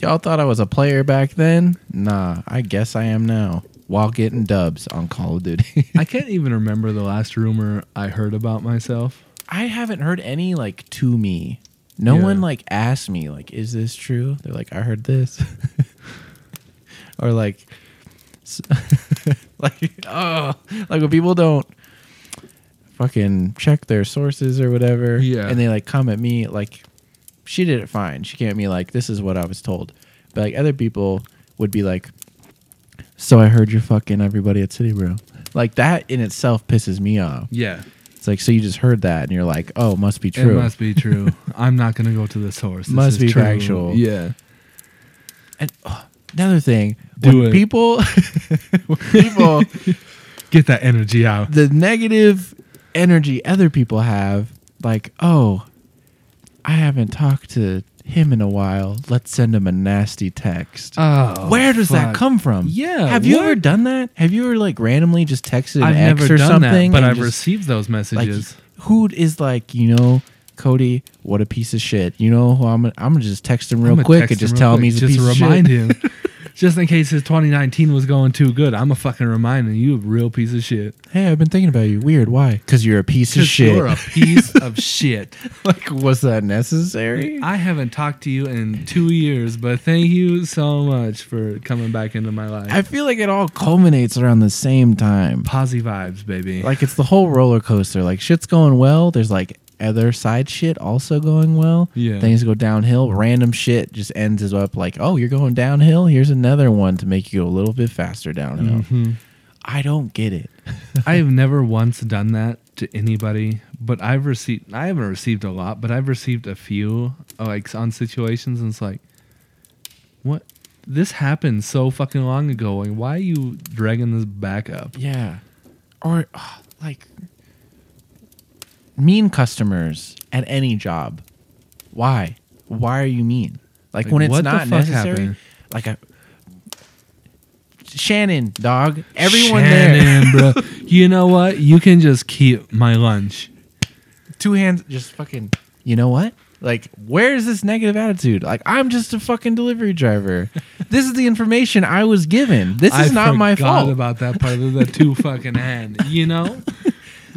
Y'all thought I was a player back then? Nah, I guess I am now. While getting dubs on Call of Duty. I can't even remember the last rumor I heard about myself. I haven't heard any like to me. No Yeah. one like asked me like, "Is this true?" They're like, "I heard this," or like, like oh, like when people don't fucking check their sources or whatever, Yeah. and they like come at me like, she did it fine. She came at me like, "This is what I was told," but like other people would be like, "So I heard you're fucking everybody at City Brew." Like that in itself pisses me off. Yeah, It's like so you just heard that and you're like, oh, must be true. it must be true. I'm not gonna go to the source. This Must is be true. factual. Yeah, And oh, another thing, Do when it. people, when people, get that energy out. the negative energy other people have, like, oh, I haven't talked to him in a while. Let's send him a nasty text. Oh, Where does that fuck. come from? Yeah, Have you what? ever done that? Have you ever like randomly just texted an I've ex never or done something? that, but and I've just- received those like messages. who is like you know Cody, what a piece of shit. You know who I'm gonna, I'm gonna just text him real quick text and just real tell him quick, he's a just piece of remind shit. him, just in case his 2019 was going too good. I'm a fucking reminding you, a real piece of shit. Hey, I've been thinking about you. Weird. Why? Because you're a piece of shit. You're a piece of shit. like, was that necessary? I haven't talked to you in two years, but thank you so much for coming back into my life. I feel like it all culminates around the same time. Posy vibes, baby. Like it's the whole roller coaster. Like shit's going well. There's like other side shit also going well. Yeah. Things go downhill. Random shit just ends up like, oh, you're going downhill. Here's another one to make you go a little bit faster downhill. Mhm. I don't get it. I have never once done that to anybody, but I've received. I haven't received a lot, but I've received a few, uh, like on situations, and it's like, what? This happened so fucking long ago. Like, why are you dragging this back up? Yeah. Or like mean customers at any job. Why? Why are you mean? Like, Like, when it's not necessary. happened? Like a Shannon, dog. Everyone there. Shannon, bro. You know what? You can just keep my lunch. Two hands just fucking You know what? Like, where's this negative attitude? Like, I'm just a fucking delivery driver. this is the information I was given. This is I not my fault. about that part of the two fucking hand. You know?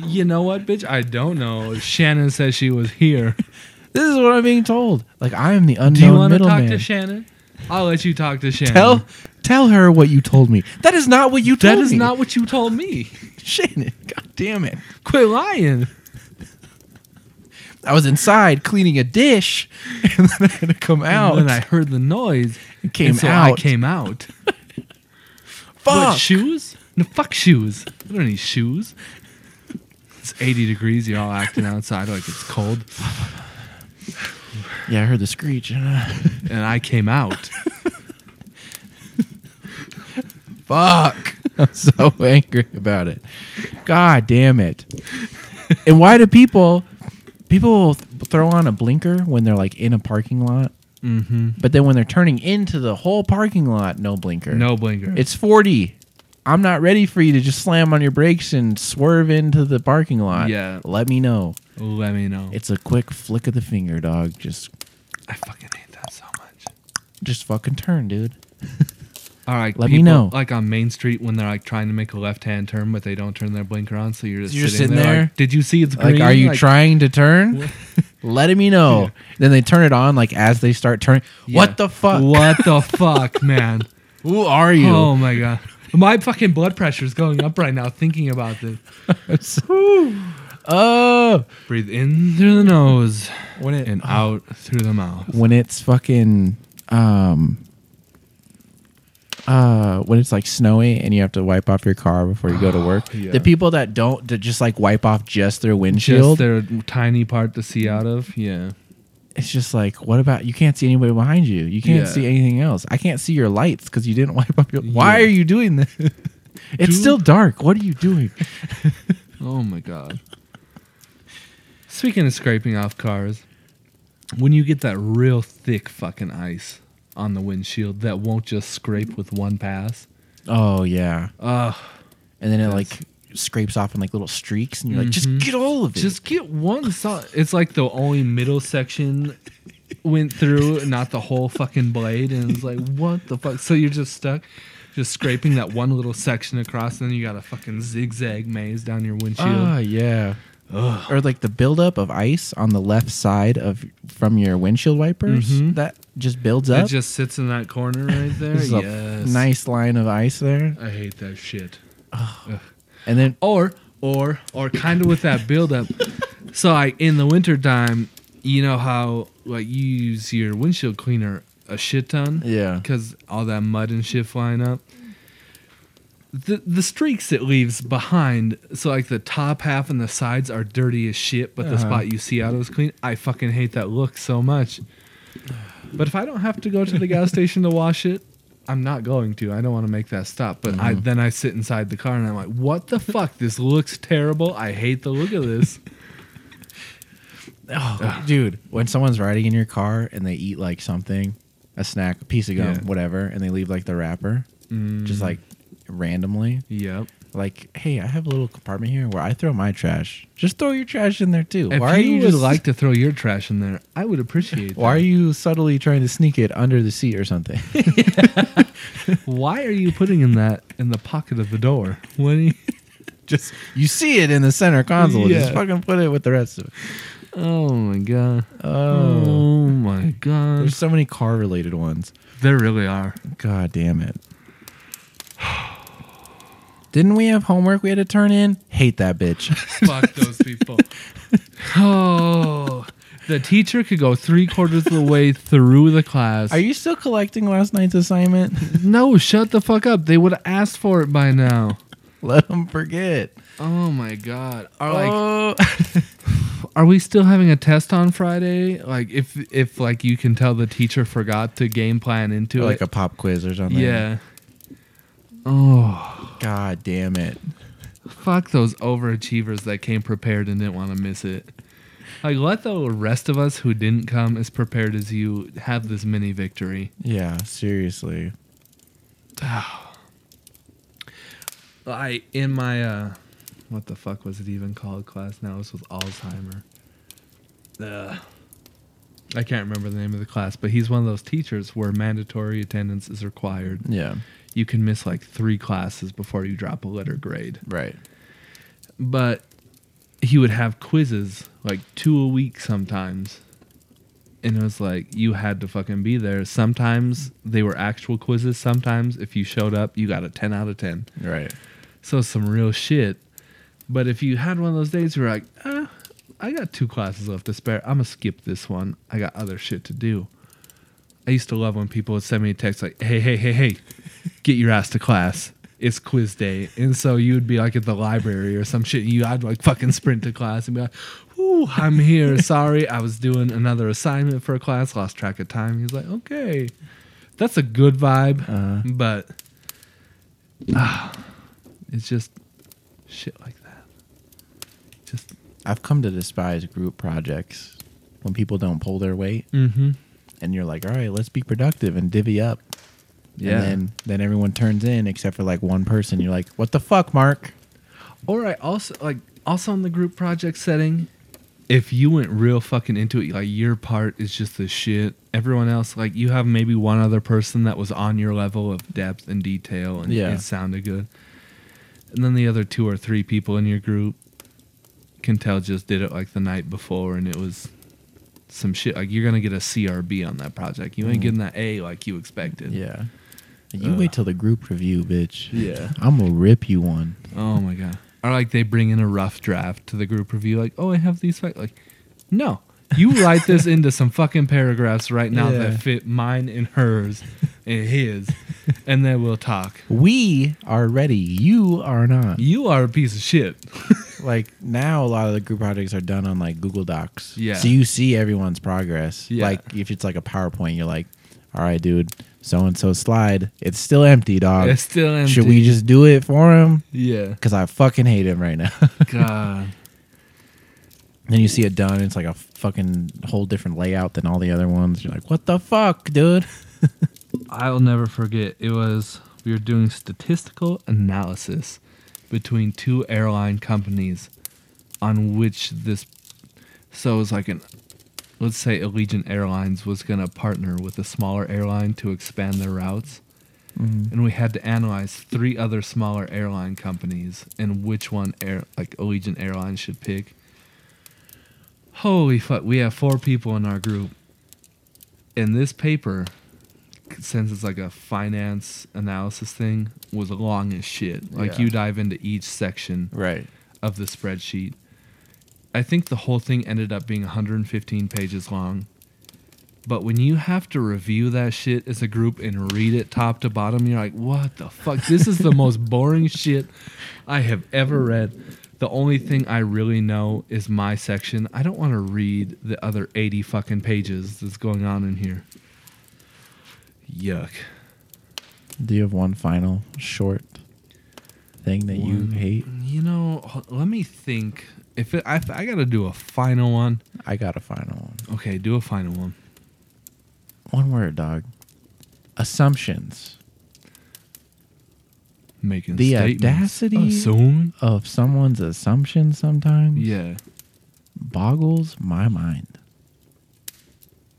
You know what, bitch? I don't know. Shannon says she was here. this is what I'm being told. Like, I am the unknown Do you want to talk middleman. to Shannon? I'll let you talk to Shannon. Tell tell her what you told me. That is not what you told that is me. not what you told me. Shannon. God damn it. Quit lying. I was inside cleaning a dish, and then I had to come out. And then I heard the noise. It came and so I out. came out. Fuck. What, shoes? No, fuck shoes. I don't need shoes. It's 80 degrees. You're all acting outside like it's cold. yeah, I heard the screech. And I came out. Fuck. I'm so angry about it. God damn it. and why do people people throw on a blinker when they're like in a parking lot, Mm-hmm. but then when they're turning into the whole parking lot, no blinker. No blinker. It's 40. I'm not ready for you to just slam on your brakes and swerve into the parking lot. Yeah. Let me know. Let me know. It's a quick flick of the finger, dog. Just I fucking hate that so much. just fucking turn, dude. All right, Let me people, know. Like on Main Street when they're like trying to make a left-hand turn, but they don't turn their blinker on, so you're just, You're sitting, sitting there. there? like, Did you see it's green? Like, are you trying to turn? Let me know. Then they turn it on, like as they start turning. Yeah. What the fuck? What the fuck, man? Who are you? Oh my god. My fucking blood pressure is going up right now thinking about this. oh, Breathe in through the nose when it and out through the mouth. when it's fucking um uh when it's like snowy and you have to wipe off your car before you go to work. Yeah. The people that don't that just like wipe off just their Just windshield. their tiny part to see out of. Yeah. It's just like what about you can't see anybody behind you. You can't Yeah. see anything else. I can't see your lights because you didn't wipe up your Why are you doing this? it's Dude. still dark. What are you doing? Oh my god. Speaking of scraping off cars, when you get that real thick fucking ice on the windshield that won't just scrape with one pass. Oh yeah. Ugh. And then it like scrapes off in like little streaks, and you're like, just get all of it. Just get one side. It's like the only middle section went through, not the whole fucking blade. And it's like, what the fuck? So you're just stuck, just scraping that one little section across, and then you got a fucking zigzag maze down your windshield. Ah, yeah. Ugh. Or like the buildup of ice on the left side of from your windshield wipers Mhm. that just builds up. it just sits in that corner right there. There's a yes. nice line of ice there, I hate that shit. And then or or or kind of with that buildup. so like in the wintertime, you know how like you use your windshield cleaner a shit ton, yeah, because all that mud and shit flying up. The the streaks it leaves behind, so like the top half and the sides are dirty as shit, but the Uh-huh. spot you see out of is clean. I fucking hate that look so much. But if I don't have to go to the gas station to wash it, I'm not going to. I don't want to make that stop. But I Mhm. then I sit inside the car and I'm like, what the fuck? This looks terrible. I hate the look of this. oh, dude, when someone's riding in your car and they eat like something, a snack, a piece of gum, Yeah. whatever, and they leave like the wrapper, just Mm, like randomly, yep. Like, hey, I have a little compartment here where I throw my trash. Just throw your trash in there too. If why you, you would just, like to throw your trash in there, I would appreciate. Why are you subtly trying to sneak it under the seat or something? Why are you putting in that in the pocket of the door? What? You, just you see it in the center console. Just fucking put it with the rest of it. oh my god. Oh, Oh my god. there's so many car related ones. There really are. God damn it. Didn't we have homework we had to turn in? Hate that bitch. Fuck those people. Oh, the teacher could go three quarters of the way through the class. Are you still collecting last night's assignment? No, shut the fuck up. They would have asked for it by now. Let them forget. Oh my god. Are like oh. are we still having a test on Friday? Like if if like you can tell the teacher forgot to game plan into like it. a pop quiz or something. yeah. Oh, God damn it. fuck those overachievers that came prepared and didn't want to miss it. Like let the rest of us who didn't come as prepared as you have this mini victory. Yeah, seriously. I in my uh what the fuck was it even called class now? This was Alzheimer. Ugh. I can't remember the name of the class, but he's one of those teachers where mandatory attendance is required. Yeah. You can miss like three classes before you drop a letter grade. Right. But he would have quizzes like two a week sometimes. And it was like you had to fucking be there. Sometimes they were actual quizzes. Sometimes if you showed up, you got a 10 out of 10. Right. So some real shit. But if you had one of those days where you're like, eh, I got two classes left to spare. I'm gonna skip this one. I got other shit to do. I used to love when people would send me a text like, "Hey, hey, hey, hey, get your ass to class. It's quiz day." And so you would be like at the library or some shit. And you, I'd like fucking sprint to class and be like, "Ooh, I'm here. Sorry, I was doing another assignment for a class. Lost track of time." He's like, "Okay, that's a good vibe." Uh, but ah, it's just shit like that. Just I've come to despise group projects when people don't pull their weight mm-hmm. And you're like, all right, let's be productive and divvy up. Yeah. And then, then everyone turns in except for like one person. You're like, what the fuck, Mark? Or I also like also in the group project setting, if you went real fucking into it, like your part is just the shit. Everyone else, like you have maybe one other person that was on your level of depth and detail, and Yeah. it sounded good. And then the other two or three people in your group can tell just did it like the night before, and it was some shit. Like you're gonna get a CRB on that project. You ain't Mhm. getting that A like you expected. Yeah. You Ugh. wait till the group review, bitch. Yeah. I'm gonna rip you one. Oh my god. Or like they bring in a rough draft to the group review, like, oh, I have these facts. Like, no, you write this into some fucking paragraphs right now Yeah. that fit mine and hers and his, and then we'll talk. We are ready. You are not. You are a piece of shit. like now a lot of the group projects are done on like Google Docs. Yeah. So you see everyone's progress. Yeah. Like if it's like a PowerPoint, you're like, all right, dude, so and so slide. It's still empty, dog. it's still empty. Should we just do it for him? Yeah. Because I fucking hate him right now. God. Then you see it done. It's like a fucking whole different layout than all the other ones. You're like, what the fuck, dude? I'll never forget. It was we were doing statistical analysis between two airline companies on which this. So it was like an, let's say Allegiant Airlines was gonna partner with a smaller airline to expand their routes, mm-hmm. and we had to analyze three other smaller airline companies and which one air like Allegiant Airlines should pick. Holy fuck! We have four people in our group, and this paper since it's like a finance analysis thing, was long as shit. Like Yeah. you dive into each section Right. of the spreadsheet. I think the whole thing ended up being 115 pages long. But when you have to review that shit as a group and read it top to bottom, you're like, what the fuck? This is the most boring shit I have ever read. The only thing I really know is my section. I don't want to read the other 80 fucking pages that's going on in here. Yuck. Do you have one final short thing that you hate? You know, let me think. If it, I, I got to do a final one, I got a final one. okay, do a final one. One word, dog. Assumptions Making The statements. audacity- of someone's assumption sometimes Yeah. boggles my mind.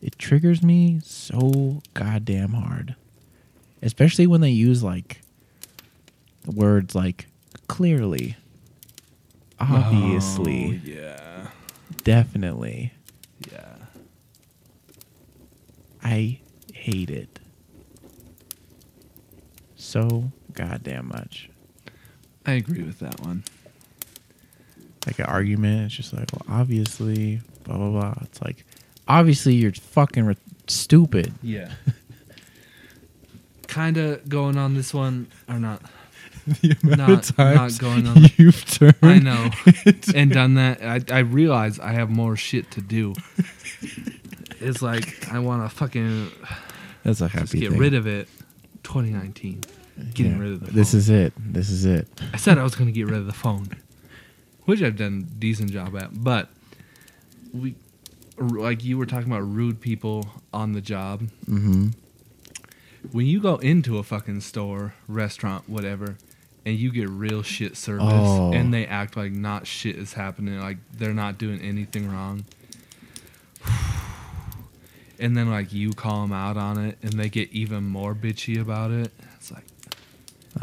It triggers me so goddamn hard. Especially when they use like words like clearly, obviously, Oh, yeah. definitely. Yeah. I hate it so goddamn much. I agree with that one. Like an argument, it's just like, well, obviously, blah blah blah. It's like, obviously, you're fucking re- stupid. Yeah. kind of going on this one or not. the Not- not going on. you've turned. I know. and done that. I, I realize I have more shit to do. It's like I want to fucking That's a just happy get thing. rid of it. 2019. Getting Yeah. rid of the phone. This is it. This is it. I said I was going to get rid of the phone, which I've done a decent job at. But we, like you were talking about rude people on the job. Mm-hmm. When you go into a fucking store, restaurant, whatever, and you get real shit service, Oh. and they act like not shit is happening, like they're not doing anything wrong. And then like you call them out on it, and they get even more bitchy about it.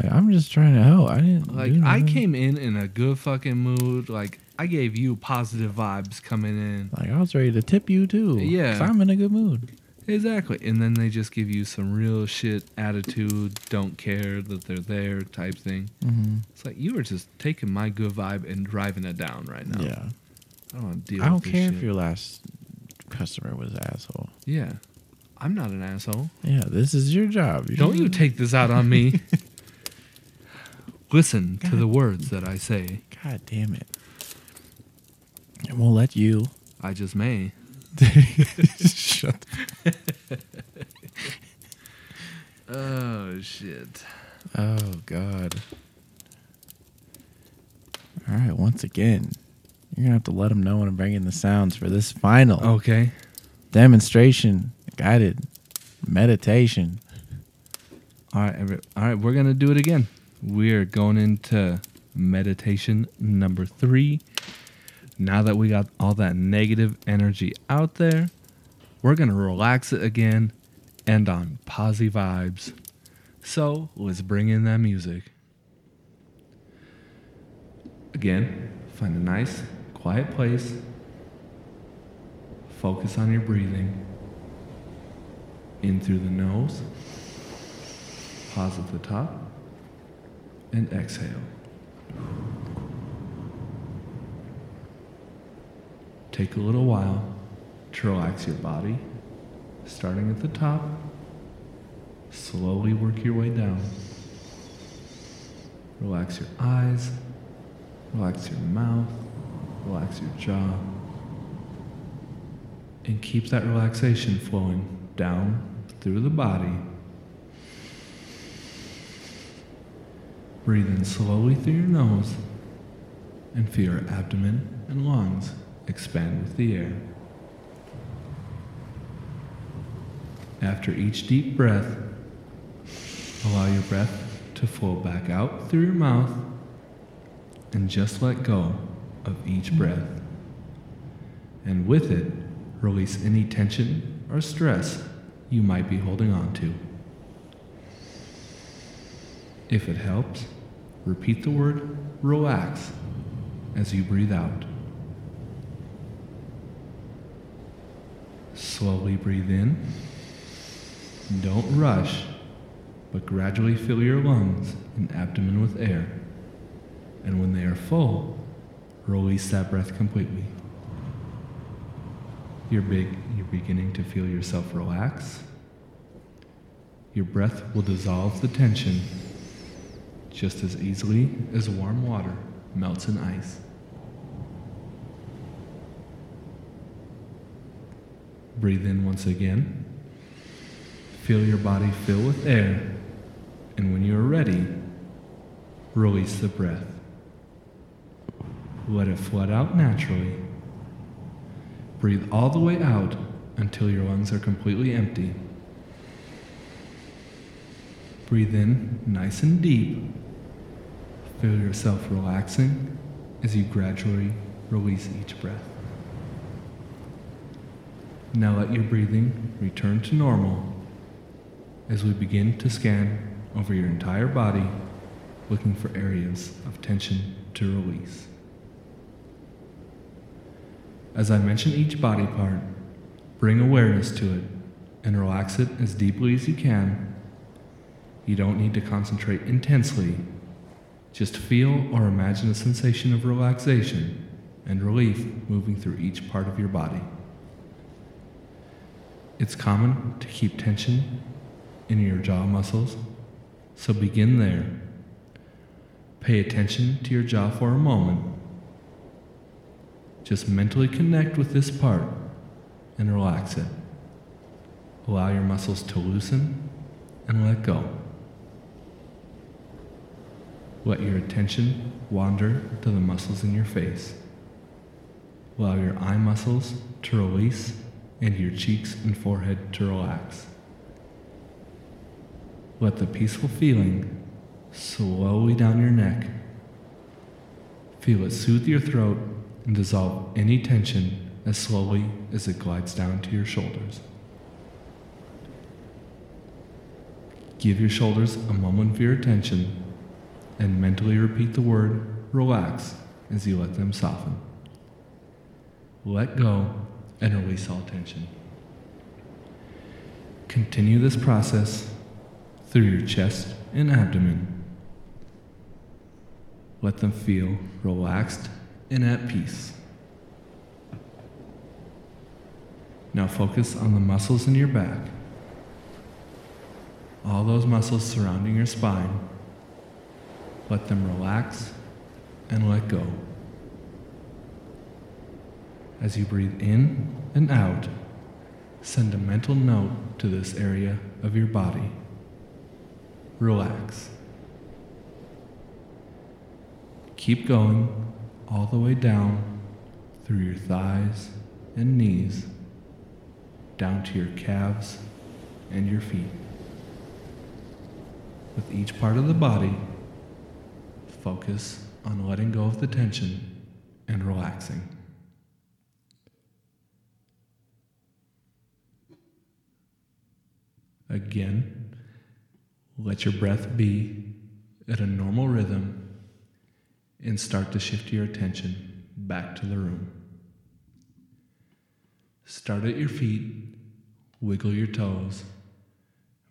Like. I'm just trying to help. I didn't. Like I came in in a good fucking mood. Like I gave you positive vibes coming in. Like I was ready to tip you too. Yeah. I'm in a good mood. Exactly. And then they just give you some real shit attitude, don't care that they're there type thing. Mm-hmm. It's like you were just taking my good vibe and driving it down right now. Yeah. I don't deal I don't care if your last customer was an asshole. Yeah. I'm not an asshole. Yeah, this is your job. You're Don't you take this out on me. Listen to the words that I say. God damn it. And won't let you. I just may. Shut. Oh shit. Oh God. All right. Once again, you're gonna have to let them know when I'm bringing the sounds for this final Okay. demonstration, guided meditation. All right, every, all right, we're gonna do it again. We're going into meditation number three. Now that we got all that negative energy out there, we're gonna relax it again, and on posy vibes. So let's bring in that music. Again, find a nice, quiet place. Focus on your breathing. In through the nose. Pause at the top and exhale. Take a little while to relax your body, starting at the top. Slowly work your way down. Relax your eyes, relax your mouth, relax your jaw, and keep that relaxation flowing down through the body. Breathe in slowly through your nose and feel your abdomen and lungs expand with the air. After each deep breath, allow your breath to flow back out through your mouth and just let go of each breath. And with it, release any tension or stress you might be holding on to. If it helps, repeat the word relax as you breathe out. Slowly breathe in. Don't rush, but gradually fill your lungs and abdomen with air. And when they are full, release that breath completely. You're big, you're beginning to feel yourself relax. Your breath will dissolve the tension just as easily as warm water melts in ice. Breathe in once again. Feel your body fill with air, and when you are ready, release the breath. Let it flood out naturally. Breathe all the way out until your lungs are completely empty. Breathe in nice and deep. Feel yourself relaxing as you gradually release each breath. Now let your breathing return to normal as we begin to scan over your entire body, looking for areas of tension to release. As I mention each body part, bring awareness to it and relax it as deeply as you can. You don't need to concentrate intensely. Just feel or imagine a sensation of relaxation and relief moving through each part of your body. It's common to keep tension in your jaw muscles, so begin there. Pay attention to your jaw for a moment. Just mentally connect with this part and relax it. Allow your muscles to loosen and let go. Let your attention wander to the muscles in your face. Allow your eye muscles to release and your cheeks and forehead to relax. Let the peaceful feeling slowly down your neck. Feel it soothe your throat and dissolve any tension as slowly as it glides down to your shoulders. Give your shoulders a moment of your attention and mentally repeat the word relax as you let them soften. Let go and release all tension. Continue this process through your chest and abdomen. Let them feel relaxed and at peace. Now focus on the muscles in your back. All those muscles surrounding your spine. Let them relax and let go. As you breathe in and out, send a mental note to this area of your body. Relax. Keep going all the way down through your thighs and knees, down to your calves and your feet. With each part of the body, focus on letting go of the tension and relaxing. Again, let your breath be at a normal rhythm and start to shift your attention back to the room. Start at your feet, wiggle your toes,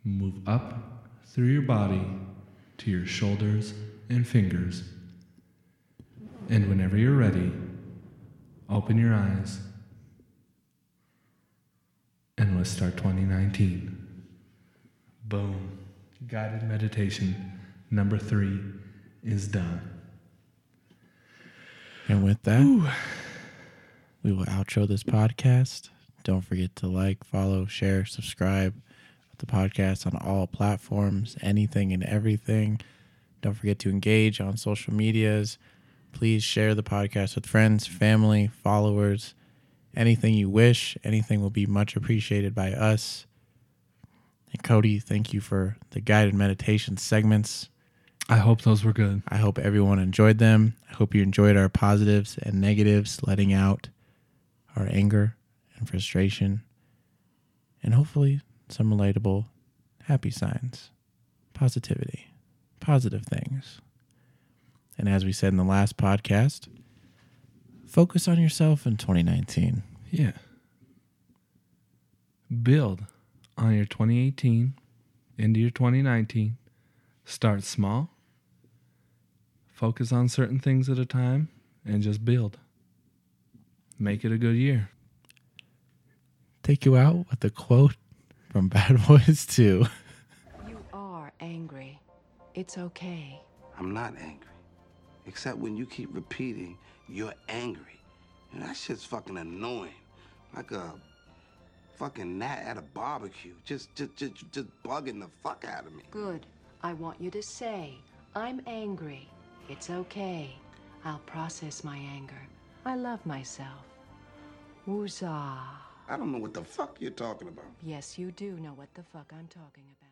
move up through your body to your shoulders and fingers. And whenever you're ready, open your eyes and let's start 2019. Boom. Guided meditation number three is done. And with that, we will outro this podcast. Don't forget to like, follow, share, subscribe the podcast on all platforms, anything and everything. Don't forget to engage on social medias. Please share the podcast with friends, family, followers. Anything you wish, anything will be much appreciated by us. And Cody, thank you for the guided meditation segments. I hope those were good. I hope everyone enjoyed them. I hope you enjoyed our positives and negatives, letting out our anger and frustration, and hopefully some relatable, happy signs, positivity, positive things. And as we said in the last podcast, focus on yourself in 2019. Yeah. Build on your 2018 into your 2019. Start small. Focus on certain things at a time and just build. Make it a good year. Take you out with a quote from Bad Boys 2. You are angry. It's okay. I'm not angry. Except when you keep repeating, you're angry. And that shit's fucking annoying. Like a fucking gnat at a barbecue. Just, just, just, just bugging the fuck out of me. Good. I want you to say, I'm angry. It's okay. I'll process my anger. I love myself. Woosah. I don't know what the fuck you're talking about. Yes, you do know what the fuck I'm talking about.